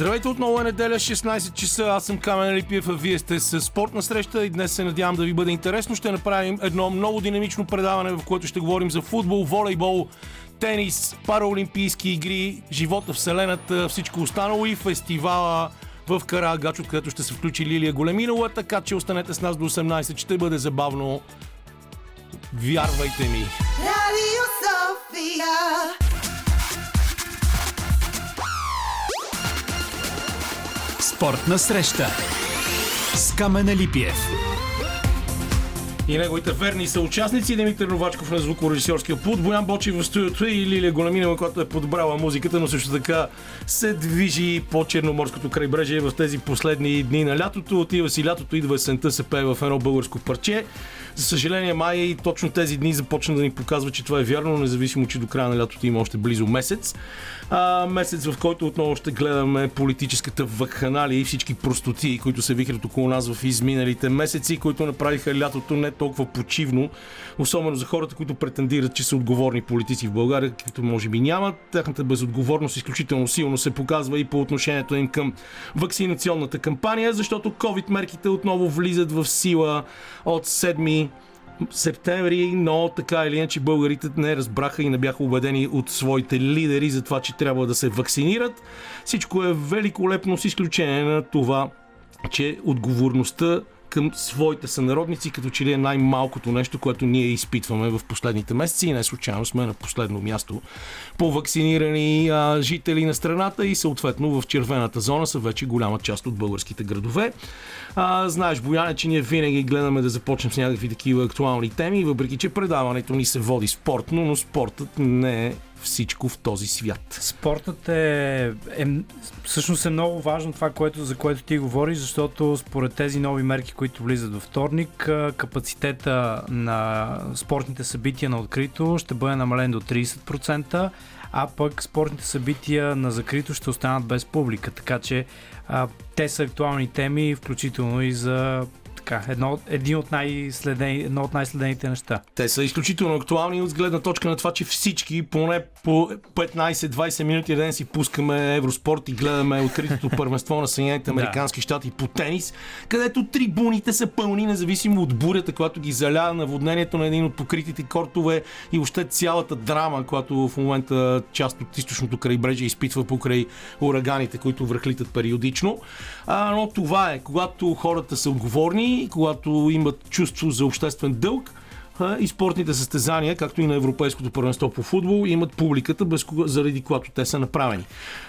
Здравейте отново е неделя, 16 часа. Аз съм Камен Липиев, а вие сте с спортна среща и днес се надявам да ви бъде интересно. Ще направим едно много динамично предаване, в което ще говорим за футбол, волейбол, тенис, параолимпийски игри, живота, вселената, всичко останало и фестивала в Карагач, от където ще се включи Лилия Големинова, така че останете с нас до 18. Ще бъде забавно. Вярвайте ми! Радио София! Спортна среща с Камена Липиев и неговите верни съучастници Димитър Новачков на звукорежисьорския пут, Боян Бочи в студиото и Лилия Големинова, която е подбрала музиката, но също така се движи по Черноморското крайбрежие в тези последни дни на лятото. Отива си лятото, идва есента, се пее в едно българско парче. За съжаление, май и точно тези дни започна да ни показва, че това е вярно, независимо, че до края на лятото има още близо месец. А, месец, в който отново ще гледаме политическата вакханалия и всички простоти, които се вихрят около нас в изминалите месеци, които направиха лятото не толкова почивно, особено за хората, които претендират, че са отговорни политици в България, каквито може би нямат. Тяхната безотговорност изключително силно се показва и по отношението им към вакцинационната кампания, защото COVID мерките отново влизат в сила от 7 септември, но така или иначе българите не разбраха и не бяха убедени от своите лидери за това, че трябва да се вакцинират. Всичко е великолепно с изключение на това, че отговорността към своите сънародници, като че ли е най-малкото нещо, което ние изпитваме в последните месеци и не случайно сме на последно място по вакцинирани а, жители на страната и съответно в червената зона са вече голяма част от българските градове. А, знаеш, Бояне, че ние винаги гледаме да започнем с някакви такива актуални теми, въпреки че предаването ни се води спортно, но спортът не е всичко в този свят. Спортът е, е всъщност е много важно това, което, за което ти говориш, защото според тези нови мерки, които влизат във вторник, капацитета на спортните събития на открито ще бъде намален до 30%, а пък спортните събития на закрито ще останат без публика. Така че а, те са актуални теми, включително и за така, едно, един от най-следени, едно от най-следените неща. Те са изключително актуални от гледна точка на това, че всички поне по 15-20 минути ден си пускаме Евроспорт и гледаме откритото първенство на Съединените Американски щати по тенис, където трибуните са пълни, независимо от бурята, която ги заля, наводнението на един от покритите кортове и още цялата драма, която в момента част от източното крайбрежие изпитва покрай ураганите, които връхлитат периодично. А, но това е, когато хората са отговорни, когато имат чувство за обществен дълг, и спортните състезания, както и на Европейското първенство по футбол, имат публиката, без кога, заради която те са направени.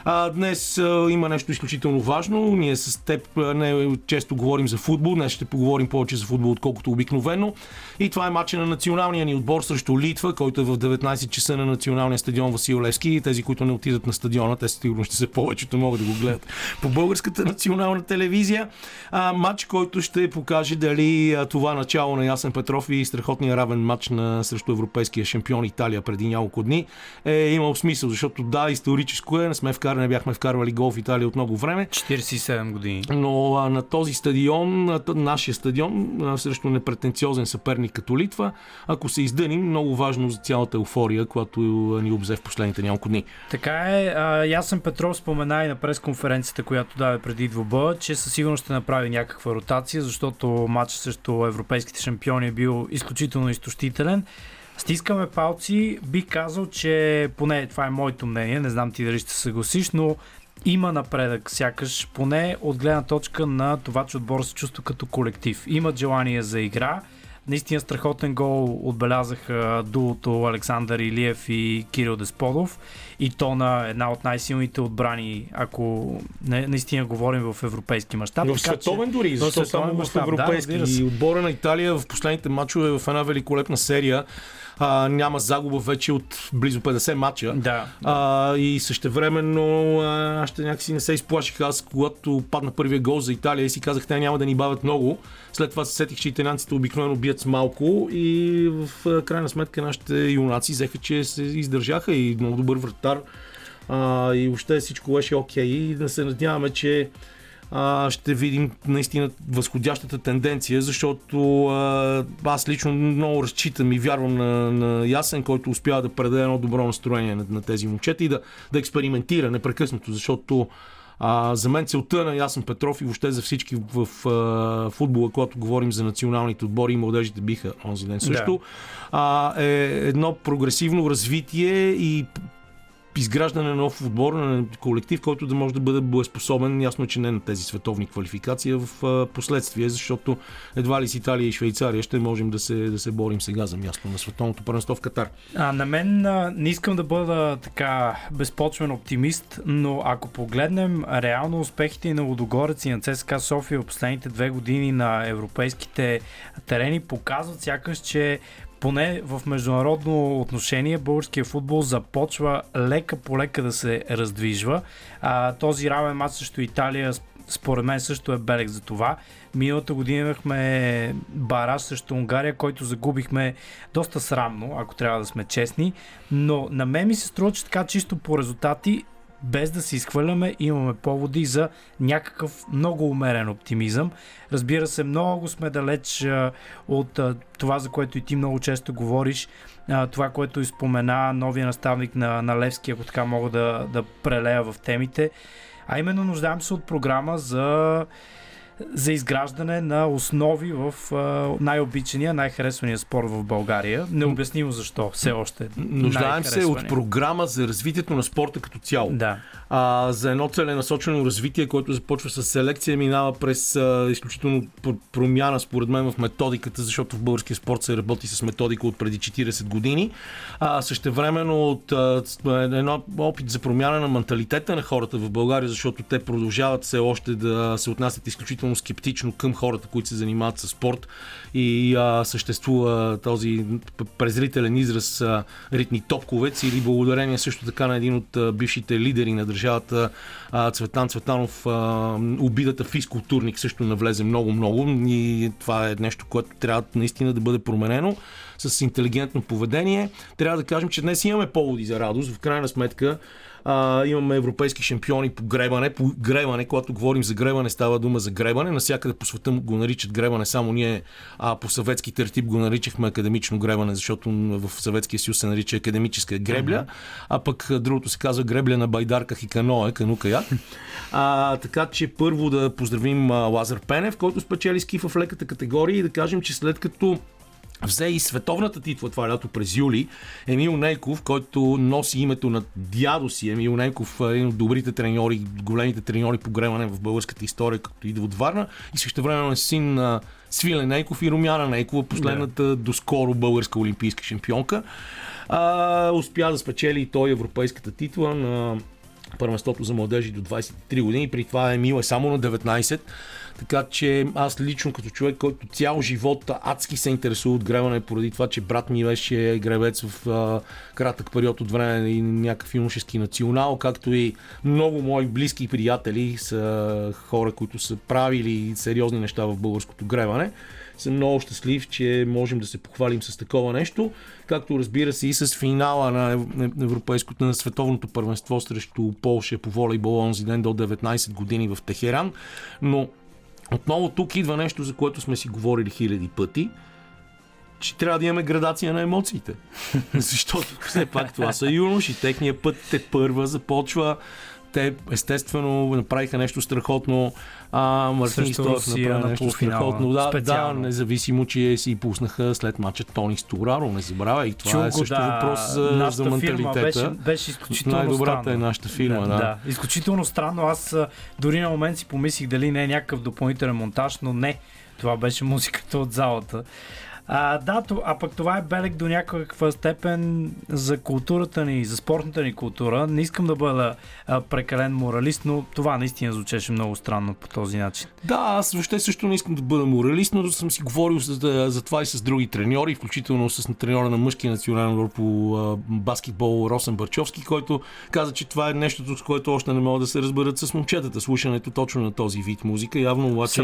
А, днес а, има нещо изключително важно. Ние с теб не често говорим за футбол, днес ще поговорим повече за футбол, отколкото обикновено. И това е матча на националния ни отбор срещу Литва, който е в 19 часа на националния стадион Васил Левски. И тези, които не отидат на стадиона, те сигурно ще се повечето могат да го гледат по българската национална телевизия. А, матч, който ще покаже дали а, това начало на Ясен Петров и страхотния равен матч на, срещу европейския шампион Италия преди няколко дни е имал смисъл, защото да, историческо е, не сме вкарали, не бяхме вкарвали гол в Италия от много време. 47 години. Но а, на този стадион, на нашия стадион, а, срещу непретенциозен съперник като Литва, ако се издъним, много важно за цялата еуфория, която ни обзе в последните няколко дни. Така е. А, Ясен Петров спомена и на пресконференцията, която даде преди двоба, че със сигурност ще направи някаква ротация, защото матч срещу европейските шампиони е бил изключително изтощителен. Стискаме палци, бих казал, че поне това е моето мнение, не знам ти дали ще се съгласиш, но има напредък, сякаш поне от гледна точка на това, че отбор се чувства като колектив. Имат желание за игра, Наистина страхотен гол отбелязаха дуото Александър Илиев и Кирил Десподов и то на една от най-силните отбрани, ако не, наистина говорим в европейски мащаб. В световен че, дори, защото само в европейски. Да, и отбора на Италия в последните матчове в една великолепна серия а, няма загуба вече от близо 50 матча. Да. А, и същевременно аз ще някакси не се изплаших. Аз, когато падна първия гол за Италия и си казах, те няма да ни бавят много. След това се сетих, че италианците обикновено бият с малко и в крайна сметка нашите юнаци взеха, че се издържаха и много добър вратар. А, и въобще всичко беше окей. Okay. И да се надяваме, че а, ще видим наистина възходящата тенденция, защото а, аз лично много разчитам и вярвам на, на Ясен, който успява да предаде едно добро настроение на, на тези момчета и да, да експериментира непрекъснато, защото А, за мен целта на Ясен Петров и въобще за всички в, в а, футбола, когато говорим за националните отбори и младежите биха онзи ден също, да. а, е едно прогресивно развитие и изграждане на нов отбор, на колектив, който да може да бъде боеспособен, ясно, че не на тези световни квалификации, в последствие, защото едва ли с Италия и Швейцария ще можем да се, да се борим сега за място на световното първенство в Катар. А, на мен а, не искам да бъда така безпочвен оптимист, но ако погледнем реално успехите на Лодогорец и на ЦСКА София в последните две години на европейските терени, показват сякаш, че поне в международно отношение българския футбол започва лека по лека да се раздвижва. А, този равен матч срещу Италия според мен също е белег за това. Миналата година имахме бараж срещу Унгария, който загубихме доста срамно, ако трябва да сме честни. Но на мен ми се струва, че така чисто по резултати без да се изхвърляме, имаме поводи за някакъв много умерен оптимизъм. Разбира се, много сме далеч от това, за което и ти много често говориш, това, което изпомена новия наставник на, на Левски, ако така мога да, да прелея в темите. А именно нуждаем се от програма за за изграждане на основи в най-обичания, най-харесвания спорт в България. Необяснимо защо все още. Нуждаем се от програма за развитието на спорта като цяло. Да. А, за едно целенасочено развитие, което започва с селекция, минава през а, изключително промяна, според мен, в методиката, защото в българския спорт се работи с методика от преди 40 години. А, същевременно от а, едно опит за промяна на менталитета на хората в България, защото те продължават все още да се отнасят изключително изключително скептично към хората, които се занимават с спорт и а, съществува този презрителен израз а, ритни топковец или благодарение също така на един от а, бившите лидери на държавата а, Цветан Цветанов а, обидата физкултурник също навлезе много-много и това е нещо, което трябва наистина да бъде променено с интелигентно поведение. Трябва да кажем, че днес имаме поводи за радост. В крайна сметка а, имаме европейски шампиони по гребане. По гребане, когато говорим за гребане, става дума за гребане. Насякъде по света го наричат гребане, само ние а, по съветски тертип го наричахме академично гребане, защото в Съветския съюз се нарича академическа гребля, а пък другото се казва гребля на байдарках и каное, канука А, така че първо да поздравим Лазар Пенев, който спечели ски в леката категория и да кажем, че след като взе и световната титла това лято през юли. Емил Нейков, който носи името на дядо си. Емил Нейков е един от добрите треньори, големите треньори по гребане в българската история, като идва от Варна. И също време е син на Свилен Нейков и Румяна Нейкова, последната yeah. доскоро българска олимпийска шампионка. А, успя да спечели и той европейската титла на първенството за младежи до 23 години. При това Емил е само на 19 така че аз лично като човек, който цял живот адски се интересува от гребане, поради това, че брат ми беше гребец в а, кратък период от време и някакъв юношески национал, както и много мои близки приятели са хора, които са правили сериозни неща в българското гребане съм много щастлив, че можем да се похвалим с такова нещо, както разбира се и с финала на Европейското на световното първенство срещу Полша по волейбол онзи ден до 19 години в Техеран. Но отново тук идва нещо, за което сме си говорили хиляди пъти, че трябва да имаме градация на емоциите. Защото все пак това са юноши. Техният път те първа започва те естествено направиха нещо страхотно. А, Мартин Стоев направи нещо страхотно. Да, да, независимо, че си пуснаха след мача Тони Стораро. Не забравяй. И това Чуго, е също да, въпрос за, за менталитета. Беше, беше изключително Най-добрата странно. е нашата фирма. Да, да. да. Изключително странно. Аз дори на момент си помислих дали не е някакъв допълнителен монтаж, но не. Това беше музиката от залата. А, да, а пък това е белег до някаква степен за културата ни, за спортната ни култура. Не искам да бъда а, прекален моралист, но това наистина звучеше много странно по този начин. Да, аз въобще също не искам да бъда моралист, но съм си говорил за, за това и с други треньори, включително с треньора на мъжкия национален отбор по а, баскетбол Росен Барчовски, който каза, че това е нещото, с което още не могат да се разберат с момчетата. Слушането точно на този вид музика. Явно обаче.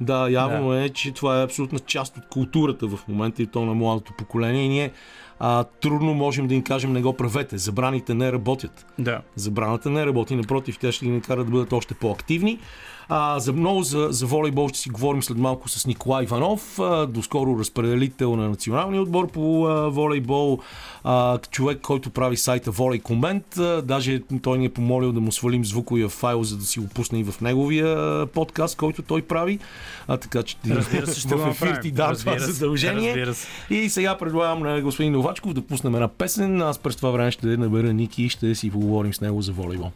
Да, явно да. е, че това е абсолютна част от културата в момента и то на младото поколение. И ние а, трудно можем да им кажем не го правете. Забраните не работят. Да. Забраната не работи, напротив, тя ще ги накара да бъдат още по-активни. А, за много за, за волейбол ще си говорим след малко с Николай Иванов, а, доскоро разпределител на националния отбор по а, волейбол, а, човек, който прави сайта Волей Комент. А, даже той ни е помолил да му свалим звуковия файл, за да си го пусне и в неговия подкаст, който той прави. А, така че Разбира се, ще в ефир ти дам това задължение. Се. И сега предлагам на господин Новачков да пуснем една песен. Аз през това време ще набера Ники и ще си поговорим с него за волейбол.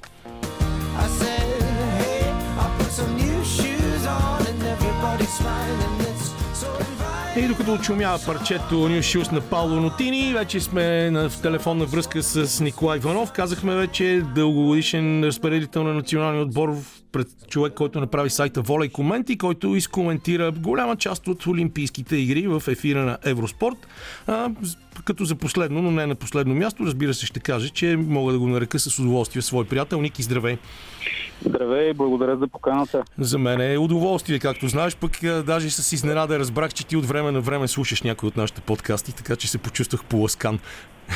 I said, И докато очумява парчето New Shoes на Пауло Нотини, вече сме на, телефонна връзка с Николай Иванов. Казахме вече дългогодишен разпределител на националния отбор пред човек, който направи сайта Воля и Коменти, който изкоментира голяма част от Олимпийските игри в ефира на Евроспорт. Като за последно, но не на последно място, разбира се, ще каже, че мога да го нарека с удоволствие свой приятел. Ники, здравей! Здравей, благодаря за поканата. За мен е удоволствие, както знаеш, пък даже с изненада разбрах, че ти от време на време слушаш някой от нашите подкасти, така че се почувствах поласкан.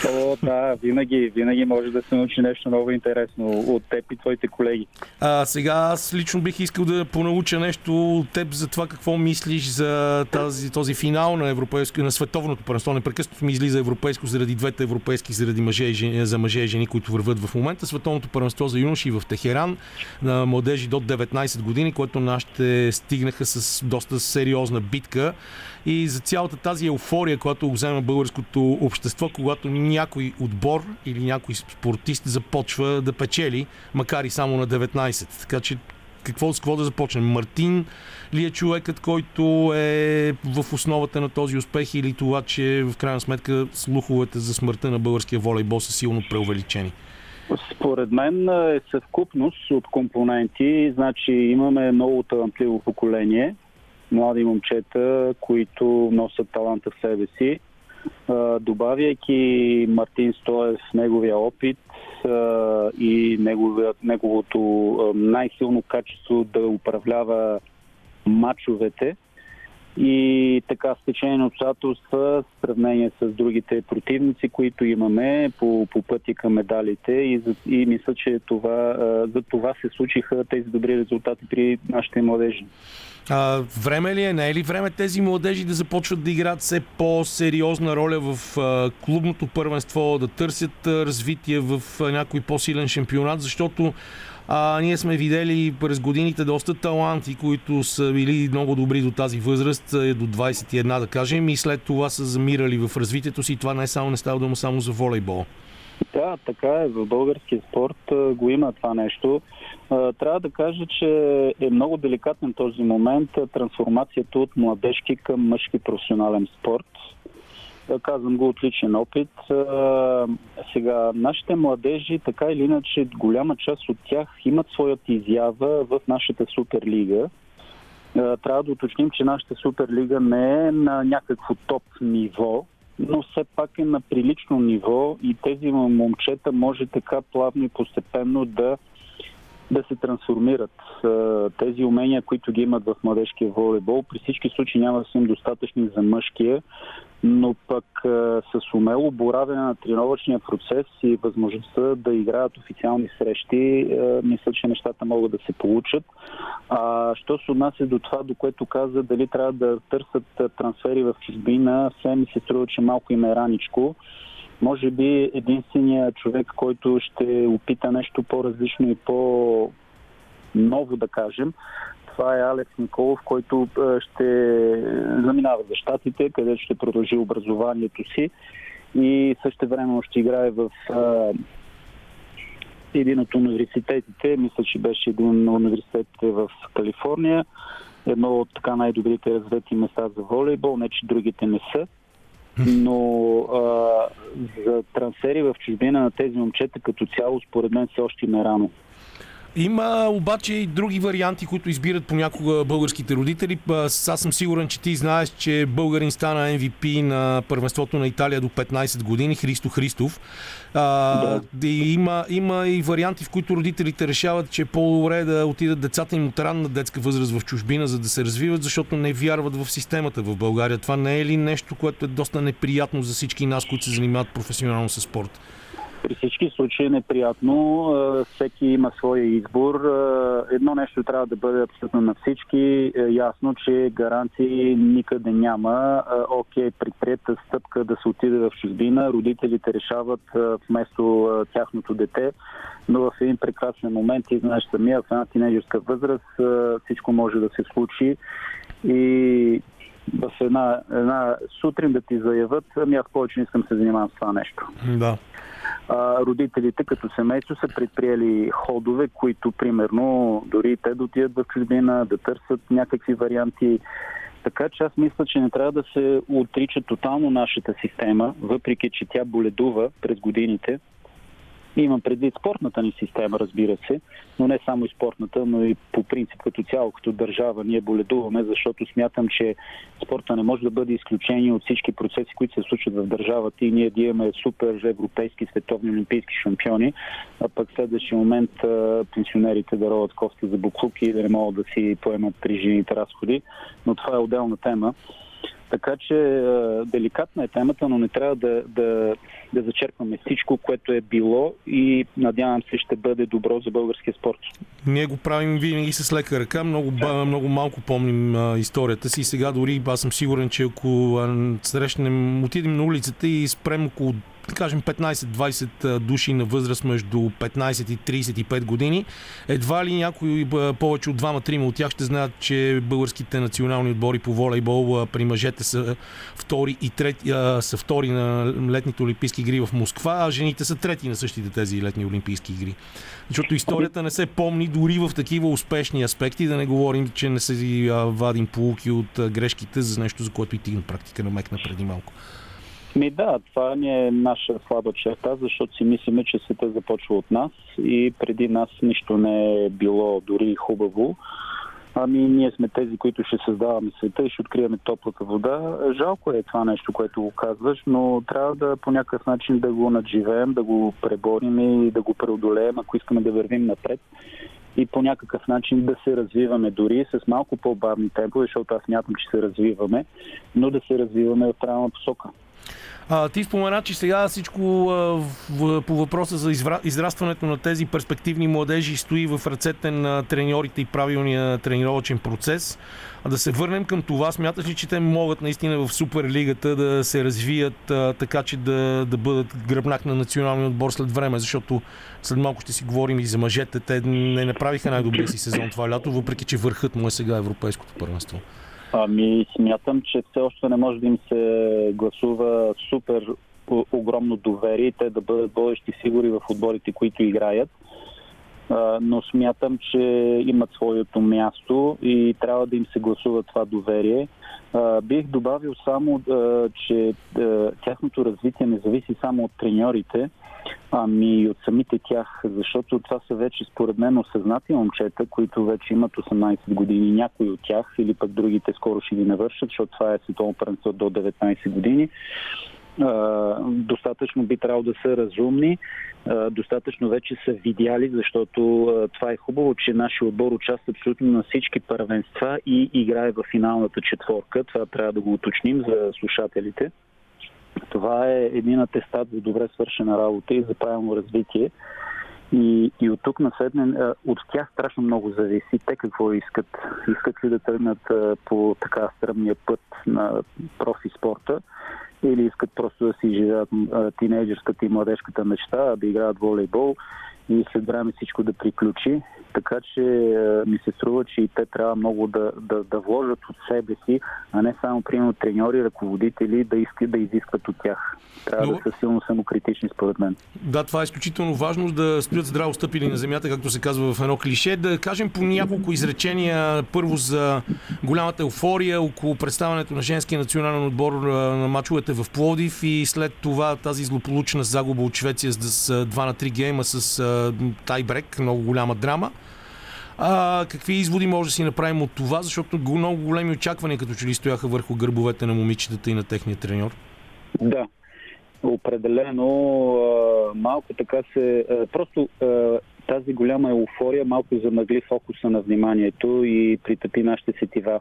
О, да, винаги, винаги може да се научи нещо ново интересно от теб и твоите колеги. А, сега аз лично бих искал да понауча нещо от теб за това какво мислиш за тази, този финал на, европейско, на световното първенство. Непрекъснато ми излиза европейско заради двете европейски, заради мъже и жени, за мъже и жени, които върват в момента. Световното първенство за юноши в Техеран на младежи до 19 години, което нашите стигнаха с доста сериозна битка и за цялата тази еуфория, която взема българското общество, когато някой отбор или някой спортист започва да печели, макар и само на 19. Така че какво, с какво да започнем? Мартин ли е човекът, който е в основата на този успех или това, че в крайна сметка слуховете за смъртта на българския волейбол са силно преувеличени? Според мен е съвкупност от компоненти. Значи имаме много талантливо поколение, млади момчета, които носят таланта в себе си. Добавяйки Мартин Стоев неговия опит и неговото най-силно качество да управлява матчовете, и така с течение на обстоятелства, в сравнение с другите противници, които имаме по, по пътя към медалите и, и мисля, че това, за това се случиха тези добри резултати при нашите младежи. А, време ли е, не е ли време тези младежи да започват да играят все по-сериозна роля в а, клубното първенство, да търсят а, развитие в а, някой по-силен шампионат, защото а, ние сме видели през годините доста таланти, които са били много добри до тази възраст, до 21 да кажем, и след това са замирали в развитието си. Това не е само не става дума само за волейбол. Да, така е. В българския спорт го има това нещо. Трябва да кажа, че е много деликатен този момент трансформацията от младежки към мъжки професионален спорт. Казвам го от личен опит. Сега, нашите младежи, така или иначе, голяма част от тях имат своята изява в нашата суперлига. Трябва да уточним, че нашата суперлига не е на някакво топ ниво, но все пак е на прилично ниво и тези момчета може така плавно и постепенно да, да се трансформират. Тези умения, които ги имат в младежкия волейбол, при всички случаи няма да са им достатъчни за мъжкия, но пък с умело боравене на тренировъчния процес и възможността да играят официални срещи, мисля, че нещата могат да се получат. А, що се отнася до това, до което каза, дали трябва да търсят трансфери в чужбина, все ми се струва, че малко им е раничко. Може би единственият човек, който ще опита нещо по-различно и по-ново, да кажем, това е Алекс Николов, който а, ще заминава за щатите, където ще продължи образованието си и също време ще играе в а, един от университетите, мисля, че беше един от университетите в Калифорния, едно от така най-добрите развити места за волейбол, не че другите не са. Но а, за трансфери в чужбина на тези момчета като цяло, според мен, все още им е рано. Има обаче и други варианти, които избират понякога българските родители. Аз съм сигурен, че ти знаеш, че българин стана MVP на първенството на Италия до 15 години, Христо Христов. А, да. има, има и варианти, в които родителите решават, че е по-добре да отидат децата им от ранна детска възраст в чужбина, за да се развиват, защото не вярват в системата в България. Това не е ли нещо, което е доста неприятно за всички нас, които се занимават професионално с спорт? При всички случаи е неприятно. Всеки има своя избор. Едно нещо трябва да бъде абсолютно на всички. Е, Ясно, че гаранции никъде няма. Окей, предприета стъпка да се отиде в чужбина. Родителите решават вместо тяхното дете. Но в един прекрасен момент, ти знаеш самия, в една тинейджерска възраст всичко може да се случи. И в една, една сутрин да ти заявят, ами аз повече не искам да се занимавам с това нещо Да. а, родителите като семейство са предприели ходове, които примерно дори те да отидат в чужбина, да търсят някакви варианти. Така че аз мисля, че не трябва да се отрича тотално нашата система, въпреки че тя боледува през годините. Имам предвид спортната ни система, разбира се, но не само и спортната, но и по принцип като цяло, като държава ние боледуваме, защото смятам, че спорта не може да бъде изключение от всички процеси, които се случват в държавата и ние да имаме супер европейски, световни олимпийски шампиони, а пък следващия момент пенсионерите да роват кофта за буклуки и да не могат да си поемат приживените разходи, но това е отделна тема. Така че деликатна е темата, но не трябва да, да, да зачерпваме всичко, което е било и надявам се ще бъде добро за българския спорт. Ние го правим винаги с лека ръка. Много, много малко помним а, историята си. Сега дори аз съм сигурен, че ако срещнем, отидем на улицата и спрем около кажем 15-20 души на възраст между 15 и 35 години, едва ли някой повече от двама-трима от тях ще знаят, че българските национални отбори по волейбол при мъжете са втори и трети, а, са втори на летните олимпийски игри в Москва, а жените са трети на същите тези летни олимпийски игри. Защото историята не се помни дори в такива успешни аспекти, да не говорим, че не се вадим полуки от грешките за нещо, за което и ти на практика намекна преди малко. Ми да, това ни е наша слаба черта, защото си мислиме, че света започва от нас и преди нас нищо не е било дори хубаво. Ами ние сме тези, които ще създаваме света и ще откриваме топлата вода. Жалко е това нещо, което го казваш, но трябва да по някакъв начин да го надживеем, да го преборим и да го преодолеем, ако искаме да вървим напред и по някакъв начин да се развиваме дори с малко по-бавни темпове, защото аз мятам, че се развиваме, но да се развиваме в правилна посока. А, ти спомена, че сега всичко а, в, по въпроса за извра, израстването на тези перспективни младежи стои в ръцете на треньорите и правилния тренировачен процес. А да се върнем към това, смяташ ли, че те могат наистина в Суперлигата да се развият а, така, че да, да бъдат гръбнак на националния отбор след време? Защото след малко ще си говорим и за мъжете. Те не направиха най-добрия си сезон това лято, въпреки че върхът му е сега Европейското първенство. Ами смятам, че все още не може да им се гласува супер огромно доверие те да бъдат водещи фигури в отборите, които играят. Но смятам, че имат своето място и трябва да им се гласува това доверие. Бих добавил само, че тяхното развитие не зависи само от треньорите, ами и от самите тях, защото това са вече според мен осъзнати момчета, които вече имат 18 години, някои от тях или пък другите скоро ще ги навършат, защото това е световно първенство до 19 години. Достатъчно би трябвало да са разумни, достатъчно вече са видяли, защото това е хубаво, че нашия отбор участва абсолютно на всички първенства и играе в финалната четворка. Това трябва да го уточним за слушателите. Това е един атестат за добре свършена работа и за правилно развитие. И, и от тук наследне, от тях страшно много зависи. Те какво искат? Искат ли да тръгнат по така стръмния път на профи спорта или искат просто да си живеят тинейджерската и младежката мечта, да играят волейбол и след време всичко да приключи. Така че а, ми се струва, че и те трябва много да, да, да вложат от себе си, а не само, примерно, треньори, ръководители да, искат, да изискват от тях. Трябва Но- да са силно самокритични, според мен. Да, това е изключително важно да стоят здраво стъпили на земята, както се казва в едно клише. Да кажем по няколко изречения. Първо за голямата еуфория около представянето на женския национален отбор на мачовете в Пловдив и след това тази злополучна загуба от Швеция с 2 на 3 гейма с тайбрек, много голяма драма. А, какви изводи може да си направим от това, защото го- много големи очаквания като че ли стояха върху гърбовете на момичетата и на техния треньор. Да, определено малко така се... Просто тази голяма еуфория малко замъгли фокуса на вниманието и притъпи нашите сетива,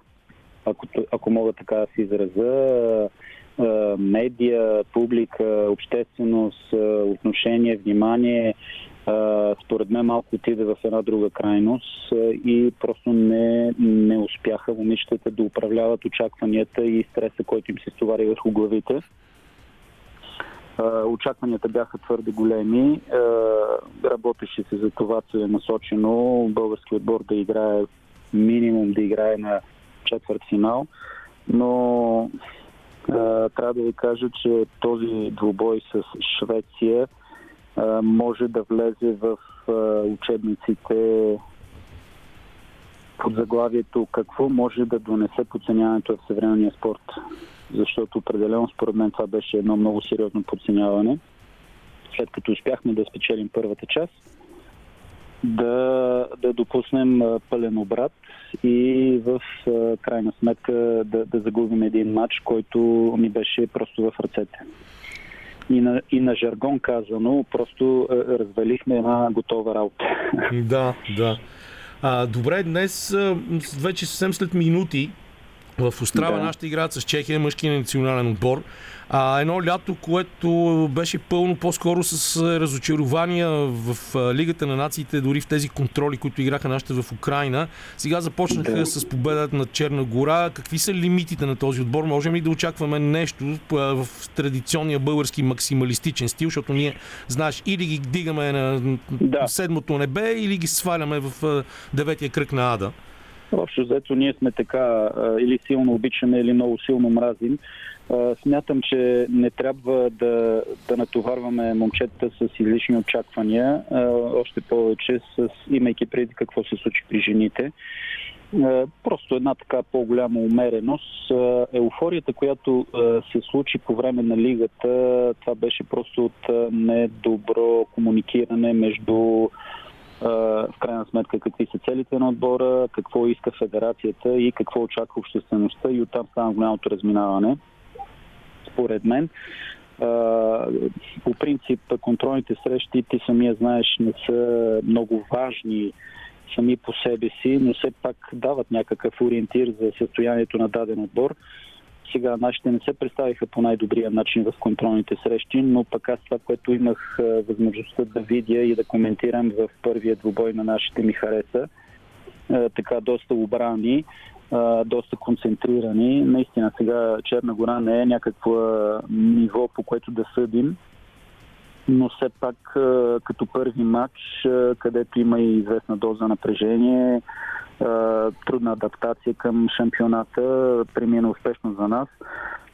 ако, ако мога така да се израза. Медия, публика, общественост, отношение, внимание, според мен малко отиде в една друга крайност и просто не, не успяха момичетата да управляват очакванията и стреса, който им се стовари върху главите. Очакванията бяха твърде големи. Работеше се за това целенасочено български отбор да играе минимум да играе на четвърт финал, но трябва да ви кажа, че този двубой с Швеция може да влезе в учебниците под заглавието какво може да донесе подценяването в съвременния спорт. Защото определено според мен това беше едно много сериозно подценяване. След като успяхме да спечелим първата част, да, да допуснем пълен обрат и в крайна сметка да, да загубим един матч, който ни беше просто в ръцете. И на, и на жаргон казано, просто а, развалихме една готова работа. Да, да. А, добре, днес с- вече съвсем след минути в Острава Да. нашите играят с Чехия, мъжкия национален отбор. А, едно лято, което беше пълно по-скоро с а, разочарования в а, Лигата на нациите, дори в тези контроли, които играха нашите в Украина. Сега започнаха Да. с победата на Черна гора. Какви са лимитите на този отбор? Можем ли да очакваме нещо а, в традиционния български максималистичен стил, защото ние, знаеш, или ги дигаме на Да. седмото небе, или ги сваляме в деветия кръг на Ада? Общо взето ние сме така или силно обичаме, или много силно мразим. Смятам, че не трябва да, да натоварваме момчетата с излишни очаквания, още повече с имайки преди какво се случи при жените. Просто една така по-голяма умереност. Еуфорията, която се случи по време на лигата, това беше просто от недобро комуникиране между в крайна сметка какви са целите на отбора, какво иска федерацията и какво очаква обществеността и оттам стана голямото разминаване. Според мен, по принцип контролните срещи, ти самия знаеш, не са много важни сами по себе си, но все пак дават някакъв ориентир за състоянието на даден отбор. Сега нашите не се представиха по най-добрия начин в контролните срещи, но пък аз това, което имах възможността да видя и да коментирам в първия двубой на нашите ми хареса, така доста обрани, доста концентрирани. Наистина сега Черна гора не е някакво ниво, по което да съдим, но все пак като първи матч, където има и известна доза напрежение, трудна адаптация към шампионата, премина успешно за нас.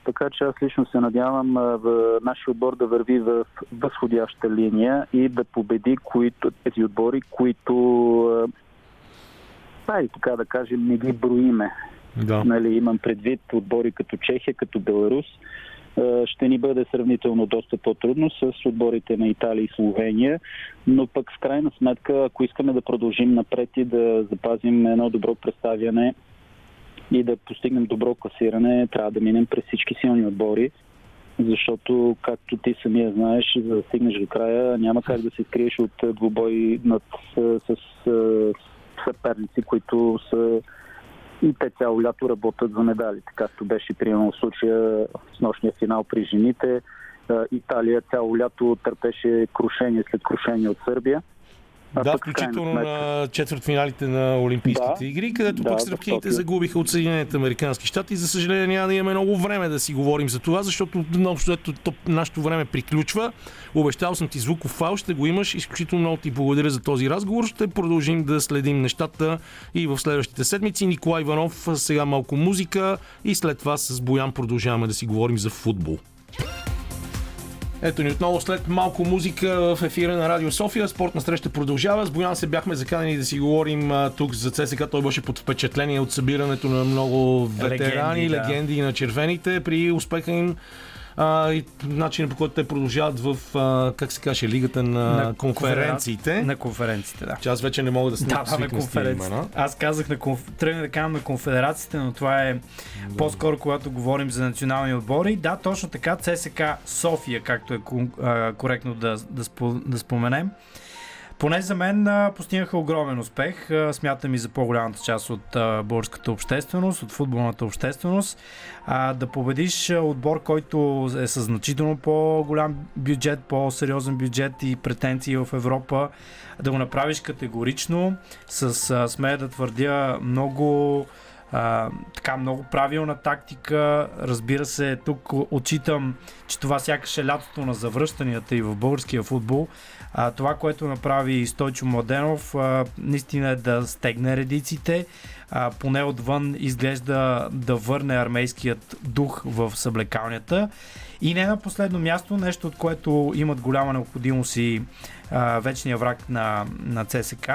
Така че аз лично се надявам в нашия отбор да върви в възходяща линия и да победи които, тези отбори, които, ай, така да кажем, не ги броиме. Да. Нали, имам предвид отбори като Чехия, като Беларус. Е, Ще ни бъде сравнително доста по-трудно с отборите на Италия и Словения, но пък в крайна сметка, ако искаме да продължим напред и да запазим едно добро представяне и да постигнем добро класиране, трябва да минем през всички силни отбори, защото, както ти самия знаеш, за да стигнеш до края, няма как да се скриеш от е, двубой над, с, с, с съперници, които са и те цяло лято работят за медалите, както беше примерно случая с нощния финал при жените. Италия цяло лято търпеше крушение след крушение от Сърбия. А Да, включително на четвъртфиналите на Олимпийските Да. игри, където Да, пък сръбкините загубиха от Съединените Американски щати. За съжаление няма да имаме много време да си говорим за това, защото много ето, то, нашето време приключва. Обещал съм ти звуков фал, ще го имаш. Изключително много ти благодаря за този разговор. Ще продължим да следим нещата и в следващите седмици. Николай Иванов, сега малко музика и след това с Боян продължаваме да си говорим за футбол. Ето ни отново след малко музика в ефира на Радио София. Спортна среща продължава. С Боян се бяхме заканени да си говорим а, тук за ЦСКА. Той беше под впечатление от събирането на много ветерани, Легенди, да. легенди на червените при успеха им а, и начинът по който те продължават в, а, как се каже, лигата на, На конференциите. На конференциите, да. Че аз вече не мога да Да, да, на конференцията. Аз казах на конф... тръгна да кажа на конфедерациите, но това е по-скоро когато говорим за национални отбори. Да, точно така, ЦСК София, както е кон- а, коректно да, да, спо- да споменем. Поне за мен постигнаха огромен успех. Смятам и за по-голямата част от българската общественост, от футболната общественост. Да победиш отбор, който е със значително по-голям бюджет, по-сериозен бюджет и претенции в Европа, да го направиш категорично, с, смея да твърдя, много а, така много правилна тактика. Разбира се, тук отчитам, че това сякаш е лятото на завръщанията и в българския футбол. А, това, което направи Стойчо Младенов, а, наистина е да стегне редиците. А, поне отвън изглежда да върне армейският дух в съблекалнята. И не на последно място, нещо от което имат голяма необходимост и а, вечния враг на, на ЦСК.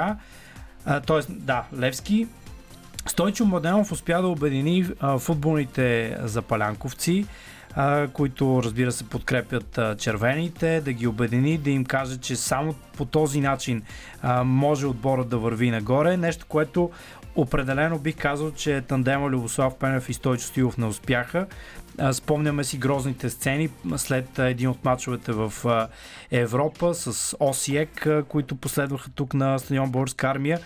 Тоест, да, Левски. Стойчо Младенов успя да обедини а, футболните запалянковци, а, които разбира се подкрепят а, червените, да ги обедини, да им каже, че само по този начин а, може отборът да върви нагоре. Нещо, което определено бих казал, че тандема Любослав Пенев и Стойчо Стилов не успяха. Спомняме си грозните сцени след един от мачовете в Европа с Осиек, които последваха тук на стадион Българска армия.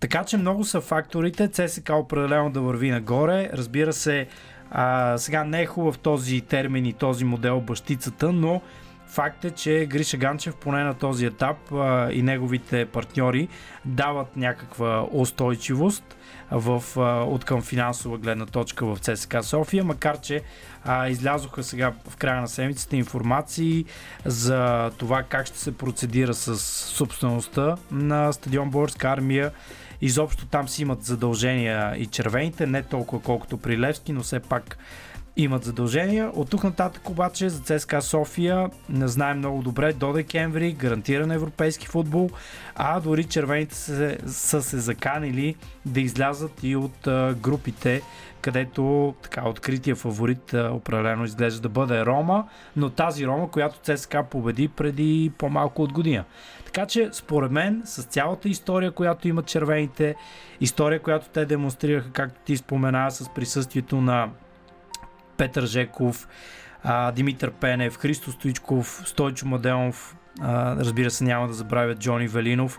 Така че много са факторите. ЦСК определено да върви нагоре. Разбира се, а, сега не е хубав този термин и този модел бащицата, но факт е, че Гриша Ганчев поне на този етап а, и неговите партньори дават някаква устойчивост в, а, от към финансова гледна точка в ЦСК София, макар че а, излязоха сега в края на седмицата информации за това как ще се процедира с собствеността на стадион Българска армия. Изобщо там си имат задължения и червените, не толкова колкото при Левски, но все пак имат задължения. От тук нататък обаче за ЦСКА София не знаем много добре до декември гарантиран европейски футбол, а дори червените се, са се заканили да излязат и от а, групите, където така открития фаворит а, определено изглежда да бъде Рома, но тази Рома, която ЦСКА победи преди по-малко от година. Така че, според мен, с цялата история, която имат червените, история, която те демонстрираха, както ти спомена, с присъствието на Петър Жеков, Димитър Пенев, Христо Стоичков, Стойчо Маделов, а, разбира се няма да забравят Джони Велинов.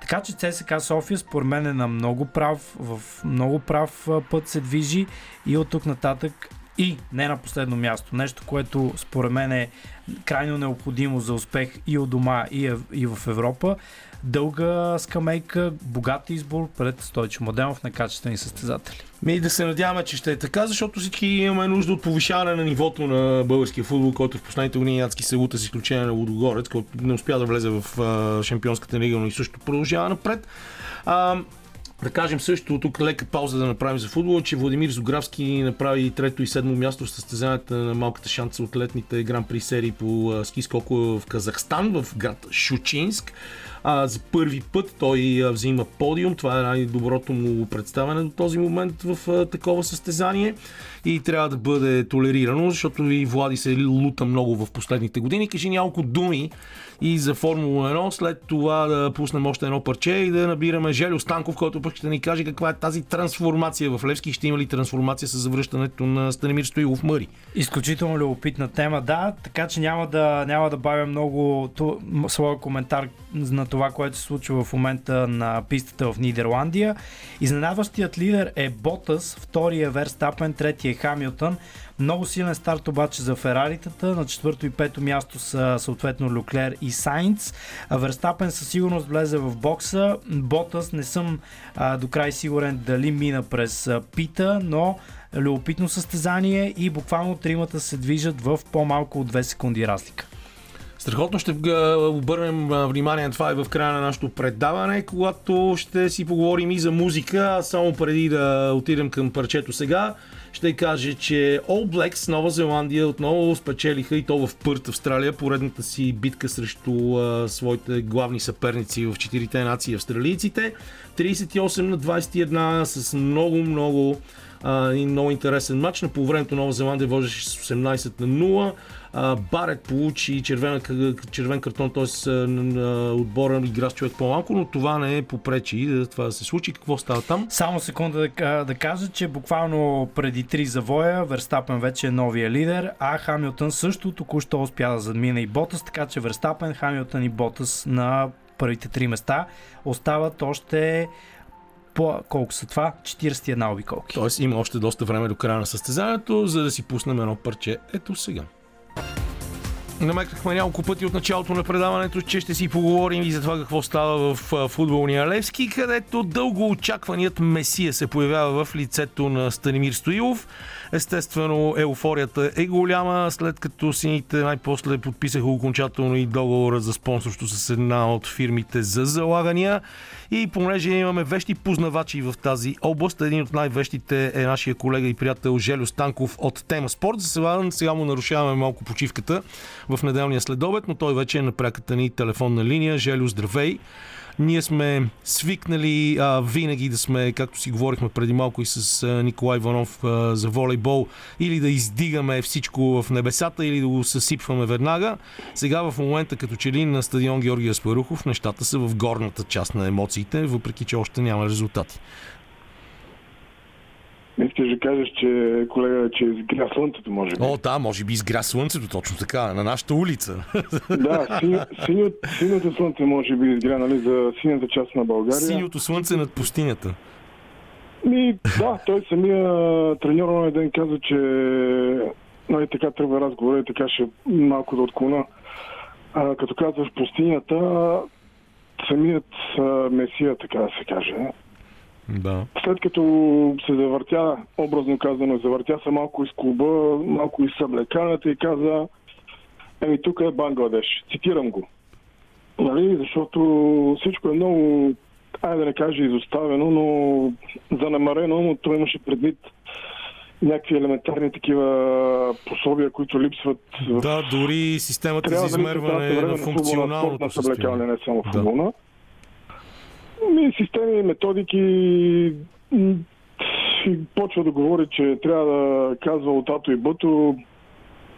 Така че ЦСК София според мен е на много прав, в много прав път се движи и от тук нататък и не на последно място, нещо, което според мен е крайно необходимо за успех и от дома, и, е- и в Европа. Дълга скамейка, богат избор пред Стойчо Младенов на качествени състезатели. Ми да се надяваме, че ще е така, защото всички имаме нужда от повишаване на нивото на българския футбол, който в последните години адски се лута с изключение на Лудогорец, който не успя да влезе в Шампионската лига, но и също продължава напред. Да кажем също, тук лека пауза да направим за футбола, че Владимир Зографски направи трето и седмо място в състезанията на малката шанса от летните гран при серии по ски скоко в Казахстан, в град Шучинск. А, за първи път той взима подиум. Това е най-доброто му представяне до този момент в а, такова състезание и трябва да бъде толерирано, защото и Влади се лута много в последните години. Кажи няколко думи и за Формула 1, след това да пуснем още едно парче и да набираме Желю Станков, който пък ще ни каже каква е тази трансформация в Левски. Ще има ли трансформация с завръщането на Станимир Стоилов Мъри? Изключително любопитна тема, да, така че няма да, няма да бавя много ту, своя коментар на това, което се случва в момента на пистата в Нидерландия. Изненадващият лидер е Ботас, втория Верстапен, третия Хамилтън. Много силен старт обаче за Фераритата. На четвърто и пето място са съответно Люклер и Сайнц. Верстапен със сигурност влезе в бокса. Ботас не съм а, до край сигурен дали мина през а, пита, но любопитно състезание и буквално тримата се движат в по-малко от 2 секунди разлика. Страхотно ще обърнем внимание това и в края на нашето предаване, когато ще си поговорим и за музика. Само преди да отидем към парчето сега, ще кажа, че All Blacks Нова Зеландия отново спечелиха и то в Пърт, Австралия, поредната си битка срещу а, своите главни съперници в четирите нации австралийците. 38 на 21 с много, много А, и много интересен матч. На полувремето Нова Зеландия водеше с 18 на 0. Барет получи червен, червен картон, т.е. отбора игра с човек по-малко, но това не е попречи това да се случи. Какво става там? Само секунда да, да кажа, че буквално преди три завоя Верстапен вече е новия лидер, а Хамилтън също току-що успя да задмина и Ботас, така че Верстапен, Хамилтън и Ботас на първите три места остават още по колко са това? 41 обиколки. Тоест има още доста време до края на състезанието, за да си пуснем едно парче. Ето сега. Намекнахме няколко пъти от началото на предаването, че ще си поговорим и за това какво става в футболния Левски, където дълго очакваният Месия се появява в лицето на Станимир Стоилов. Естествено, еуфорията е голяма, след като сините най-после подписаха окончателно и договора за спонсорство с една от фирмите за залагания. И понеже имаме вещи познавачи в тази област, един от най-вещите е нашия колега и приятел Желю Станков от Тема Спорт. За сега, сега му нарушаваме малко почивката в неделния следобед, но той вече е на пряката ни телефонна линия. Желю, здравей! Ние сме свикнали а, винаги да сме, както си говорихме преди малко и с а, Николай Иванов а, за волейбол, или да издигаме всичко в небесата, или да го съсипваме веднага. Сега в момента, като че ли на стадион Георгия Спарухов, нещата са в горната част на емоциите, въпреки че още няма резултати. Искаш да кажеш, че колега, че изгря слънцето, може би. О, да, може би изгря слънцето, точно така, на нашата улица. Да, синьо, синьо, синьото слънце може би изгря, нали, за синята част на България. Синьото слънце над пустинята. Ми, да, той самия треньор на ден каза, че нали, така тръгва разговора и така ще малко да отклона. А, като казваш пустинята, самият а, месия, така да се каже, Да. след като се завъртя, образно казано, завъртя се малко из клуба, малко из съблеканата и каза, еми тук е Бангладеш. Цитирам го. Нали? Защото всичко е много, айде да не кажа изоставено, но занамарено, но той имаше предвид някакви елементарни такива пособия, които липсват в Да, дори системата за трябва да липсва измерване тази на футболна, функционалното състояние. не само Да. Футболна. Ми, системи, методики и почва да говори, че трябва да казва от ато и бъто.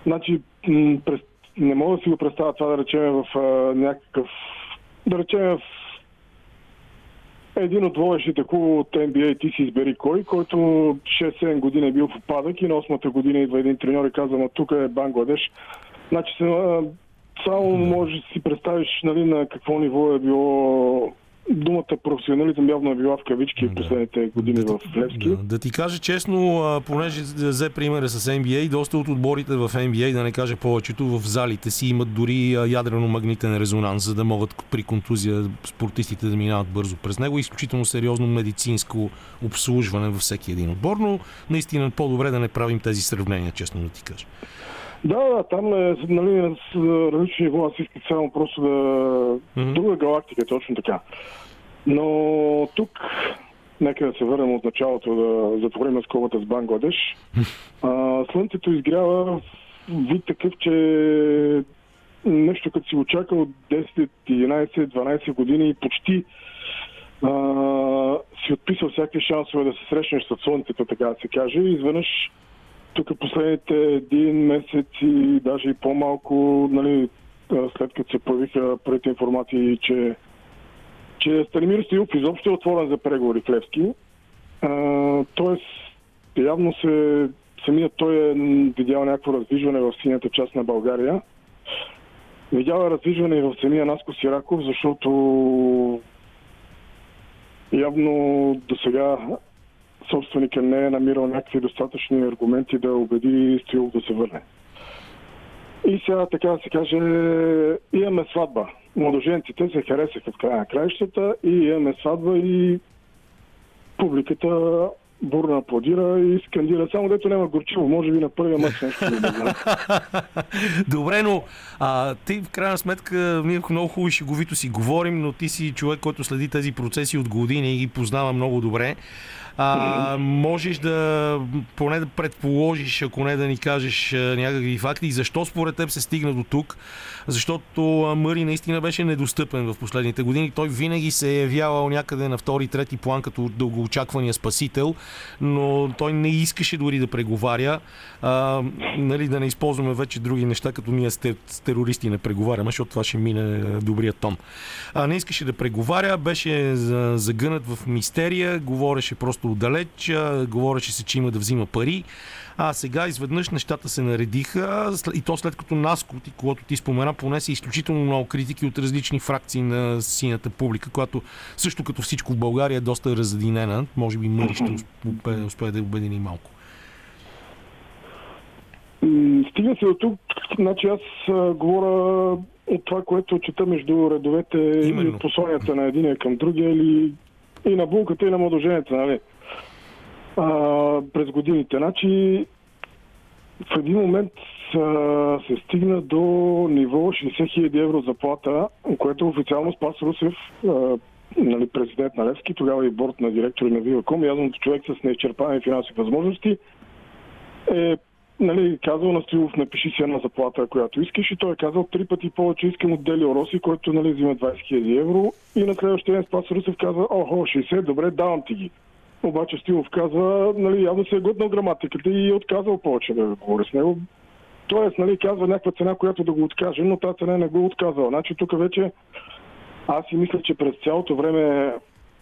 Значи, не мога да си го представя това да речем в а, някакъв, да речем в един от водещите клуба от NBA, ти си избери кой, който 6-7 години е бил в опадък и на 8-та година идва един треньор и казва, ма тук е Бангладеш. Значи само можеш да си представиш нали, на какво ниво е било думата професионализъм явно е била в кавички в последните години Да, в Левски. Да, да ти кажа честно, понеже взе примера с NBA, доста от отборите в NBA, да не кажа повечето, в залите си имат дори ядрено-магнитен резонанс, за да могат при контузия спортистите да минават бързо през него. Изключително сериозно медицинско обслужване във всеки един отбор, но наистина по-добре да не правим тези сравнения, честно да ти кажа. Да, да, там е нали, с а, различни нива, аз исках само просто да... Мгм. Друга галактика, точно така. Но тук, нека да се върнем от началото, да затворим скобата с Бангладеш. А, слънцето изгрява вид такъв, че нещо като си очакал 10, 11, 12 години и почти а, си отписал всякакви шансове да се срещнеш с слънцето, така да се каже. И изведнъж тук последните един месец и даже и по-малко, нали, след като се появиха първите информации, че, че Станимир Стоилов изобщо е отворен за преговори в Левски. Тоест, явно се, самият той е видял някакво раздвижване в синята част на България. Видял е раздвижване и в самия Наско Сираков, защото явно до сега собственика не е намирал някакви достатъчни аргументи да убеди Стоилов да се върне. И сега, така да се каже, имаме сватба. Младоженците се харесаха в края на краищата и имаме сватба и публиката бурно аплодира и скандира. Само дето няма горчиво, може би на първия мач нещо да знам. Добре, но а, ти в крайна сметка, ние много хубаво и шеговито си говорим, но ти си човек, който следи тези процеси от години и ги познава много добре. А, можеш да поне да предположиш, ако не да ни кажеш някакви факти, защо според теб се стигна до тук? Защото Мъри наистина беше недостъпен в последните години. Той винаги се е явявал някъде на втори, трети план като дългоочаквания спасител, но той не искаше дори да преговаря. А, нали, да не използваме вече други неща, като ние с, те, с терористи не преговаряме, защото това ще мине а, добрия тон. А, не искаше да преговаря, беше за- загънат в мистерия, говореше просто отдалеч, а, говореше се, че има да взима пари. А сега изведнъж нещата се наредиха и то след като Наско, ти, когато ти спомена, понесе изключително много критики от различни фракции на синята публика, която също като всичко в България е доста разединена. Може би Мъри ще успее, успее да обедини малко. Стига се до тук, значи аз а, говоря от това, което чета между редовете Именно. и от посланията на единия към другия или и на булката, и на младоженеца, нали? А, през годините. Значи, в един момент а, се стигна до ниво 60 000 евро заплата, което официално Спас Русев, а, нали, президент на Левски, тогава и борт на директори на Виваком, явно човек с неизчерпани финансови възможности, е нали, казал на Стоилов, напиши си една заплата, която искаш и той е казал три пъти повече искам от Дели Ороси, който нали, взима 20 000 евро и на следващия ден Спас Русев казва, охо, 60, добре, давам ти ги. Обаче Стилов казва, нали, явно се е готнал граматиката и е отказал повече да говори с него. Тоест, нали, казва някаква цена, която да го откаже, но тази цена не го е отказала. Значи тук вече аз си мисля, че през цялото време,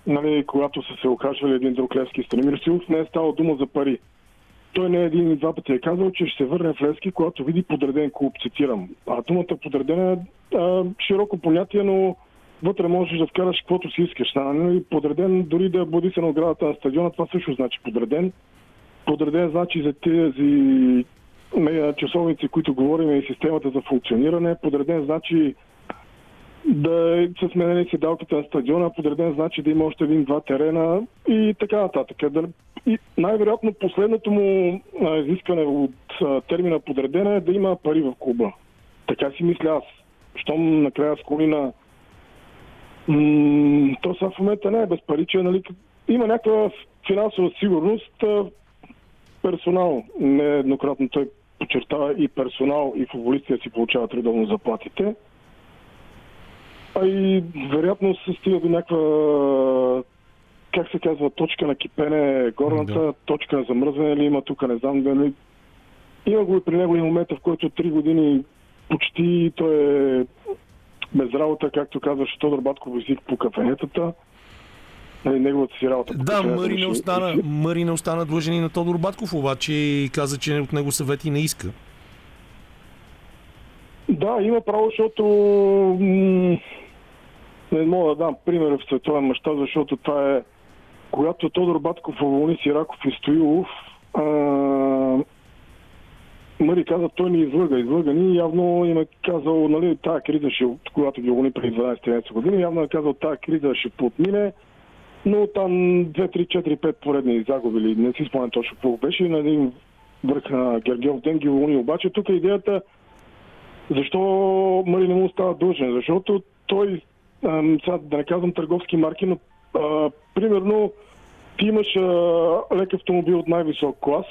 нали, когато са се окажвали един друг Левски Станимир Стилов, не е ставало дума за пари. Той не един и два пъти е казал, че ще се върне в Левски, когато види подреден клуб, цитирам. А думата подреден е а, широко понятие, но вътре можеш да вкараш каквото си искаш. Нали, подреден, дори да бъди се на оградата на стадиона, това също значи подреден. Подреден значи за тези часовници, които говорим и системата за функциониране. Подреден значи да са сменени седалките на стадиона, подреден значи да има още един-два терена и така нататък. И най-вероятно последното му изискване от термина подреден е да има пари в клуба. Така си мисля аз. Щом накрая склони на... М- то сега в момента не е без пари, че нали, има някаква финансова сигурност, персонал. Нееднократно той подчертава и персонал, и футболисти да си получават редовно заплатите. А и вероятно се стига до някаква как се казва, точка на кипене, горната Да. точка на замръзване ли има тук, не знам дали. Има го и при него и момента, в който три години почти той е без работа, както казваше Тодор Батков език по кафенетата. Нали, неговата си работа. Да, Мъри не, остана, Мъри не остана длъжен и на Тодор Батков, обаче и каза, че от него съвети не иска. Да, има право, защото м- не мога да дам пример в световен мащаб, защото това е когато Тодор Батков уволни Сираков и Стоилов, а, Мари каза, той ни излъга, излъга ни. Явно им е казал, нали, тази криза ще, когато ги уволни преди 12-13 години, явно е казал, тази криза ще подмине, но там 2, 3, 4, 5 поредни загубили. Не си спомням точно какво беше. На един върх на Гергиов ден ги уволни. Обаче тук идеята защо Мари не му става дължен? Защото той, ам, сега да не казвам търговски марки, но а, примерно ти имаш а, лек автомобил от най-висок клас,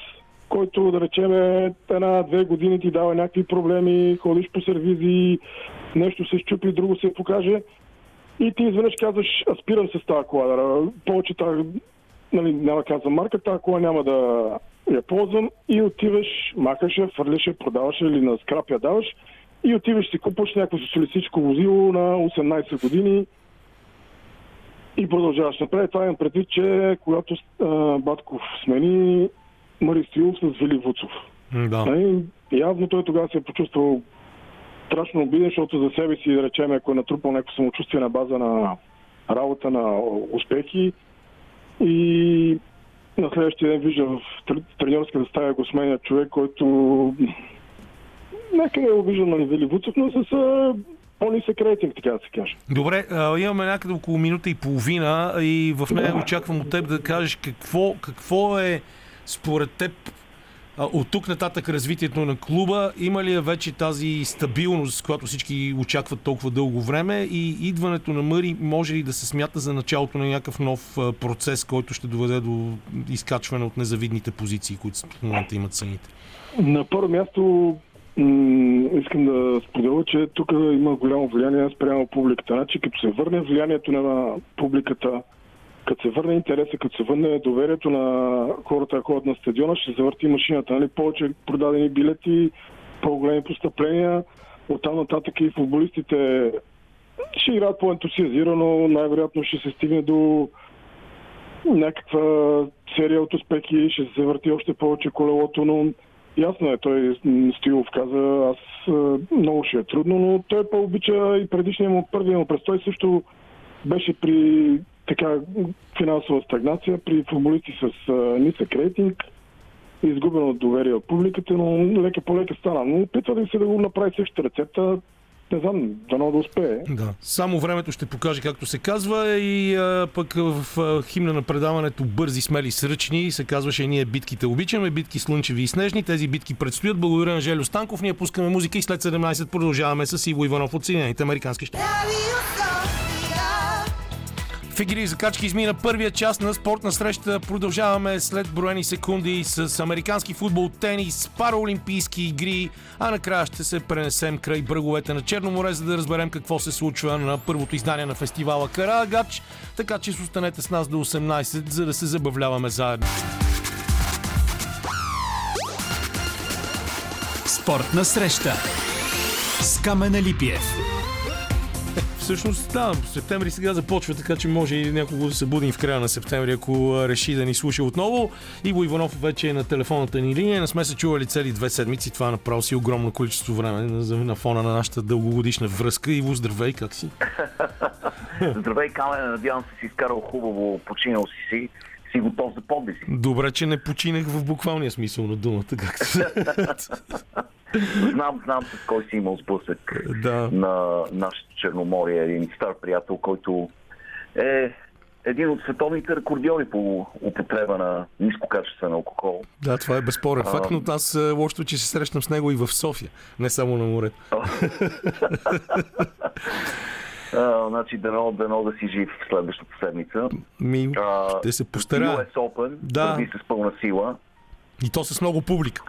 който да речем една-две години ти дава някакви проблеми, ходиш по сервизи, нещо се щупи, друго се покаже. И ти изведнъж казваш, «А, спирам се с тази кола, повече тази, нали, няма казвам марка, тази кола няма да я ползвам. И отиваш, махаш я, фърляш я, продаваш или на скрап я даваш. И отиваш си купаш някакво социалистическо возило на 18 години и продължаваш напред. Това имам предвид, че когато а, Батков смени Мари Стоилов с Вили Вуцов. Да. Нали, явно той тогава се е почувствал страшно обиден, защото за себе си, да речем, ако е натрупал някакво самочувствие на база на работа, на успехи и на следващия ден вижда в тр- треньорската стая го сменя човек, който нека не е обиждал на Вили Вуцов, но с по-нисък рейтинг, така да се каже. Добре, а, имаме някъде около минута и половина и в нея очаквам от теб да кажеш какво, какво е според теб от тук нататък развитието на клуба, има ли я вече тази стабилност, която всички очакват толкова дълго време и идването на Мъри може ли да се смята за началото на някакъв нов процес, който ще доведе до изкачване от незавидните позиции, които в момента имат самите? На първо място искам да споделя, че тук има голямо влияние спрямо публиката. Значи, като се върне влиянието на публиката, като се върне интереса, като се върне доверието на хората, да ходят на стадиона, ще завърти машината. Нали? Повече продадени билети, по-големи постъпления. Оттам нататък и футболистите ще играят по-ентусиазирано, най-вероятно ще се стигне до някаква серия от успехи, ще се завърти още повече колелото, но ясно е, той Стоилов каза, аз а, много ще е трудно, но той по-обича и предишния му, първия му престой също беше при така финансова стагнация, при футболисти с а, нисък рейтинг, изгубено доверие от публиката, но лека по лека стана. Но опитва да се да го направи същата рецепта. Не знам, дано да успее. Да. Само времето ще покаже както се казва и а, пък в а, химна на предаването Бързи, смели, сръчни се казваше ние битките обичаме, битки слънчеви и снежни. Тези битки предстоят. Благодаря на Желю Станков. Ние пускаме музика и след 17 продължаваме с Иво Иванов от Съединените Американски щати. В игри и закачки измина първия част на спортна среща. Продължаваме след броени секунди с американски футбол, тенис, параолимпийски игри, а накрая ще се пренесем край бреговете на Черно море, за да разберем какво се случва на първото издание на фестивала Карагач. Така че останете с нас до 18, за да се забавляваме заедно. Спортна среща с Камена Липиев. Всъщност, да, септември сега започва, така че може и някого да се будим в края на септември, ако реши да ни слуша отново. Иво Иванов вече е на телефонната ни линия. Не сме се чували цели две седмици. Това направо си огромно количество време на, на фона на нашата дългогодишна връзка. Иво, здравей, как си? Здравей, Камен, надявам се си изкарал хубаво, починал си си, си готов за подвизи. Добре, че не починах в буквалния смисъл на думата, както се. Знам, знам с кой си имал сблъсък да. на нашето Черноморие, един стар приятел, който е един от световните рекордьори по употреба на нискокачествен алкохол. Да, това е безспорен факт, но аз е, лошото, че се срещам с него и в София, не само на морето. А, значи, дано, дано да си жив следващата седмица. Ми, А, ще се постарая. US Open, Да. с пълна сила. И то с много публика.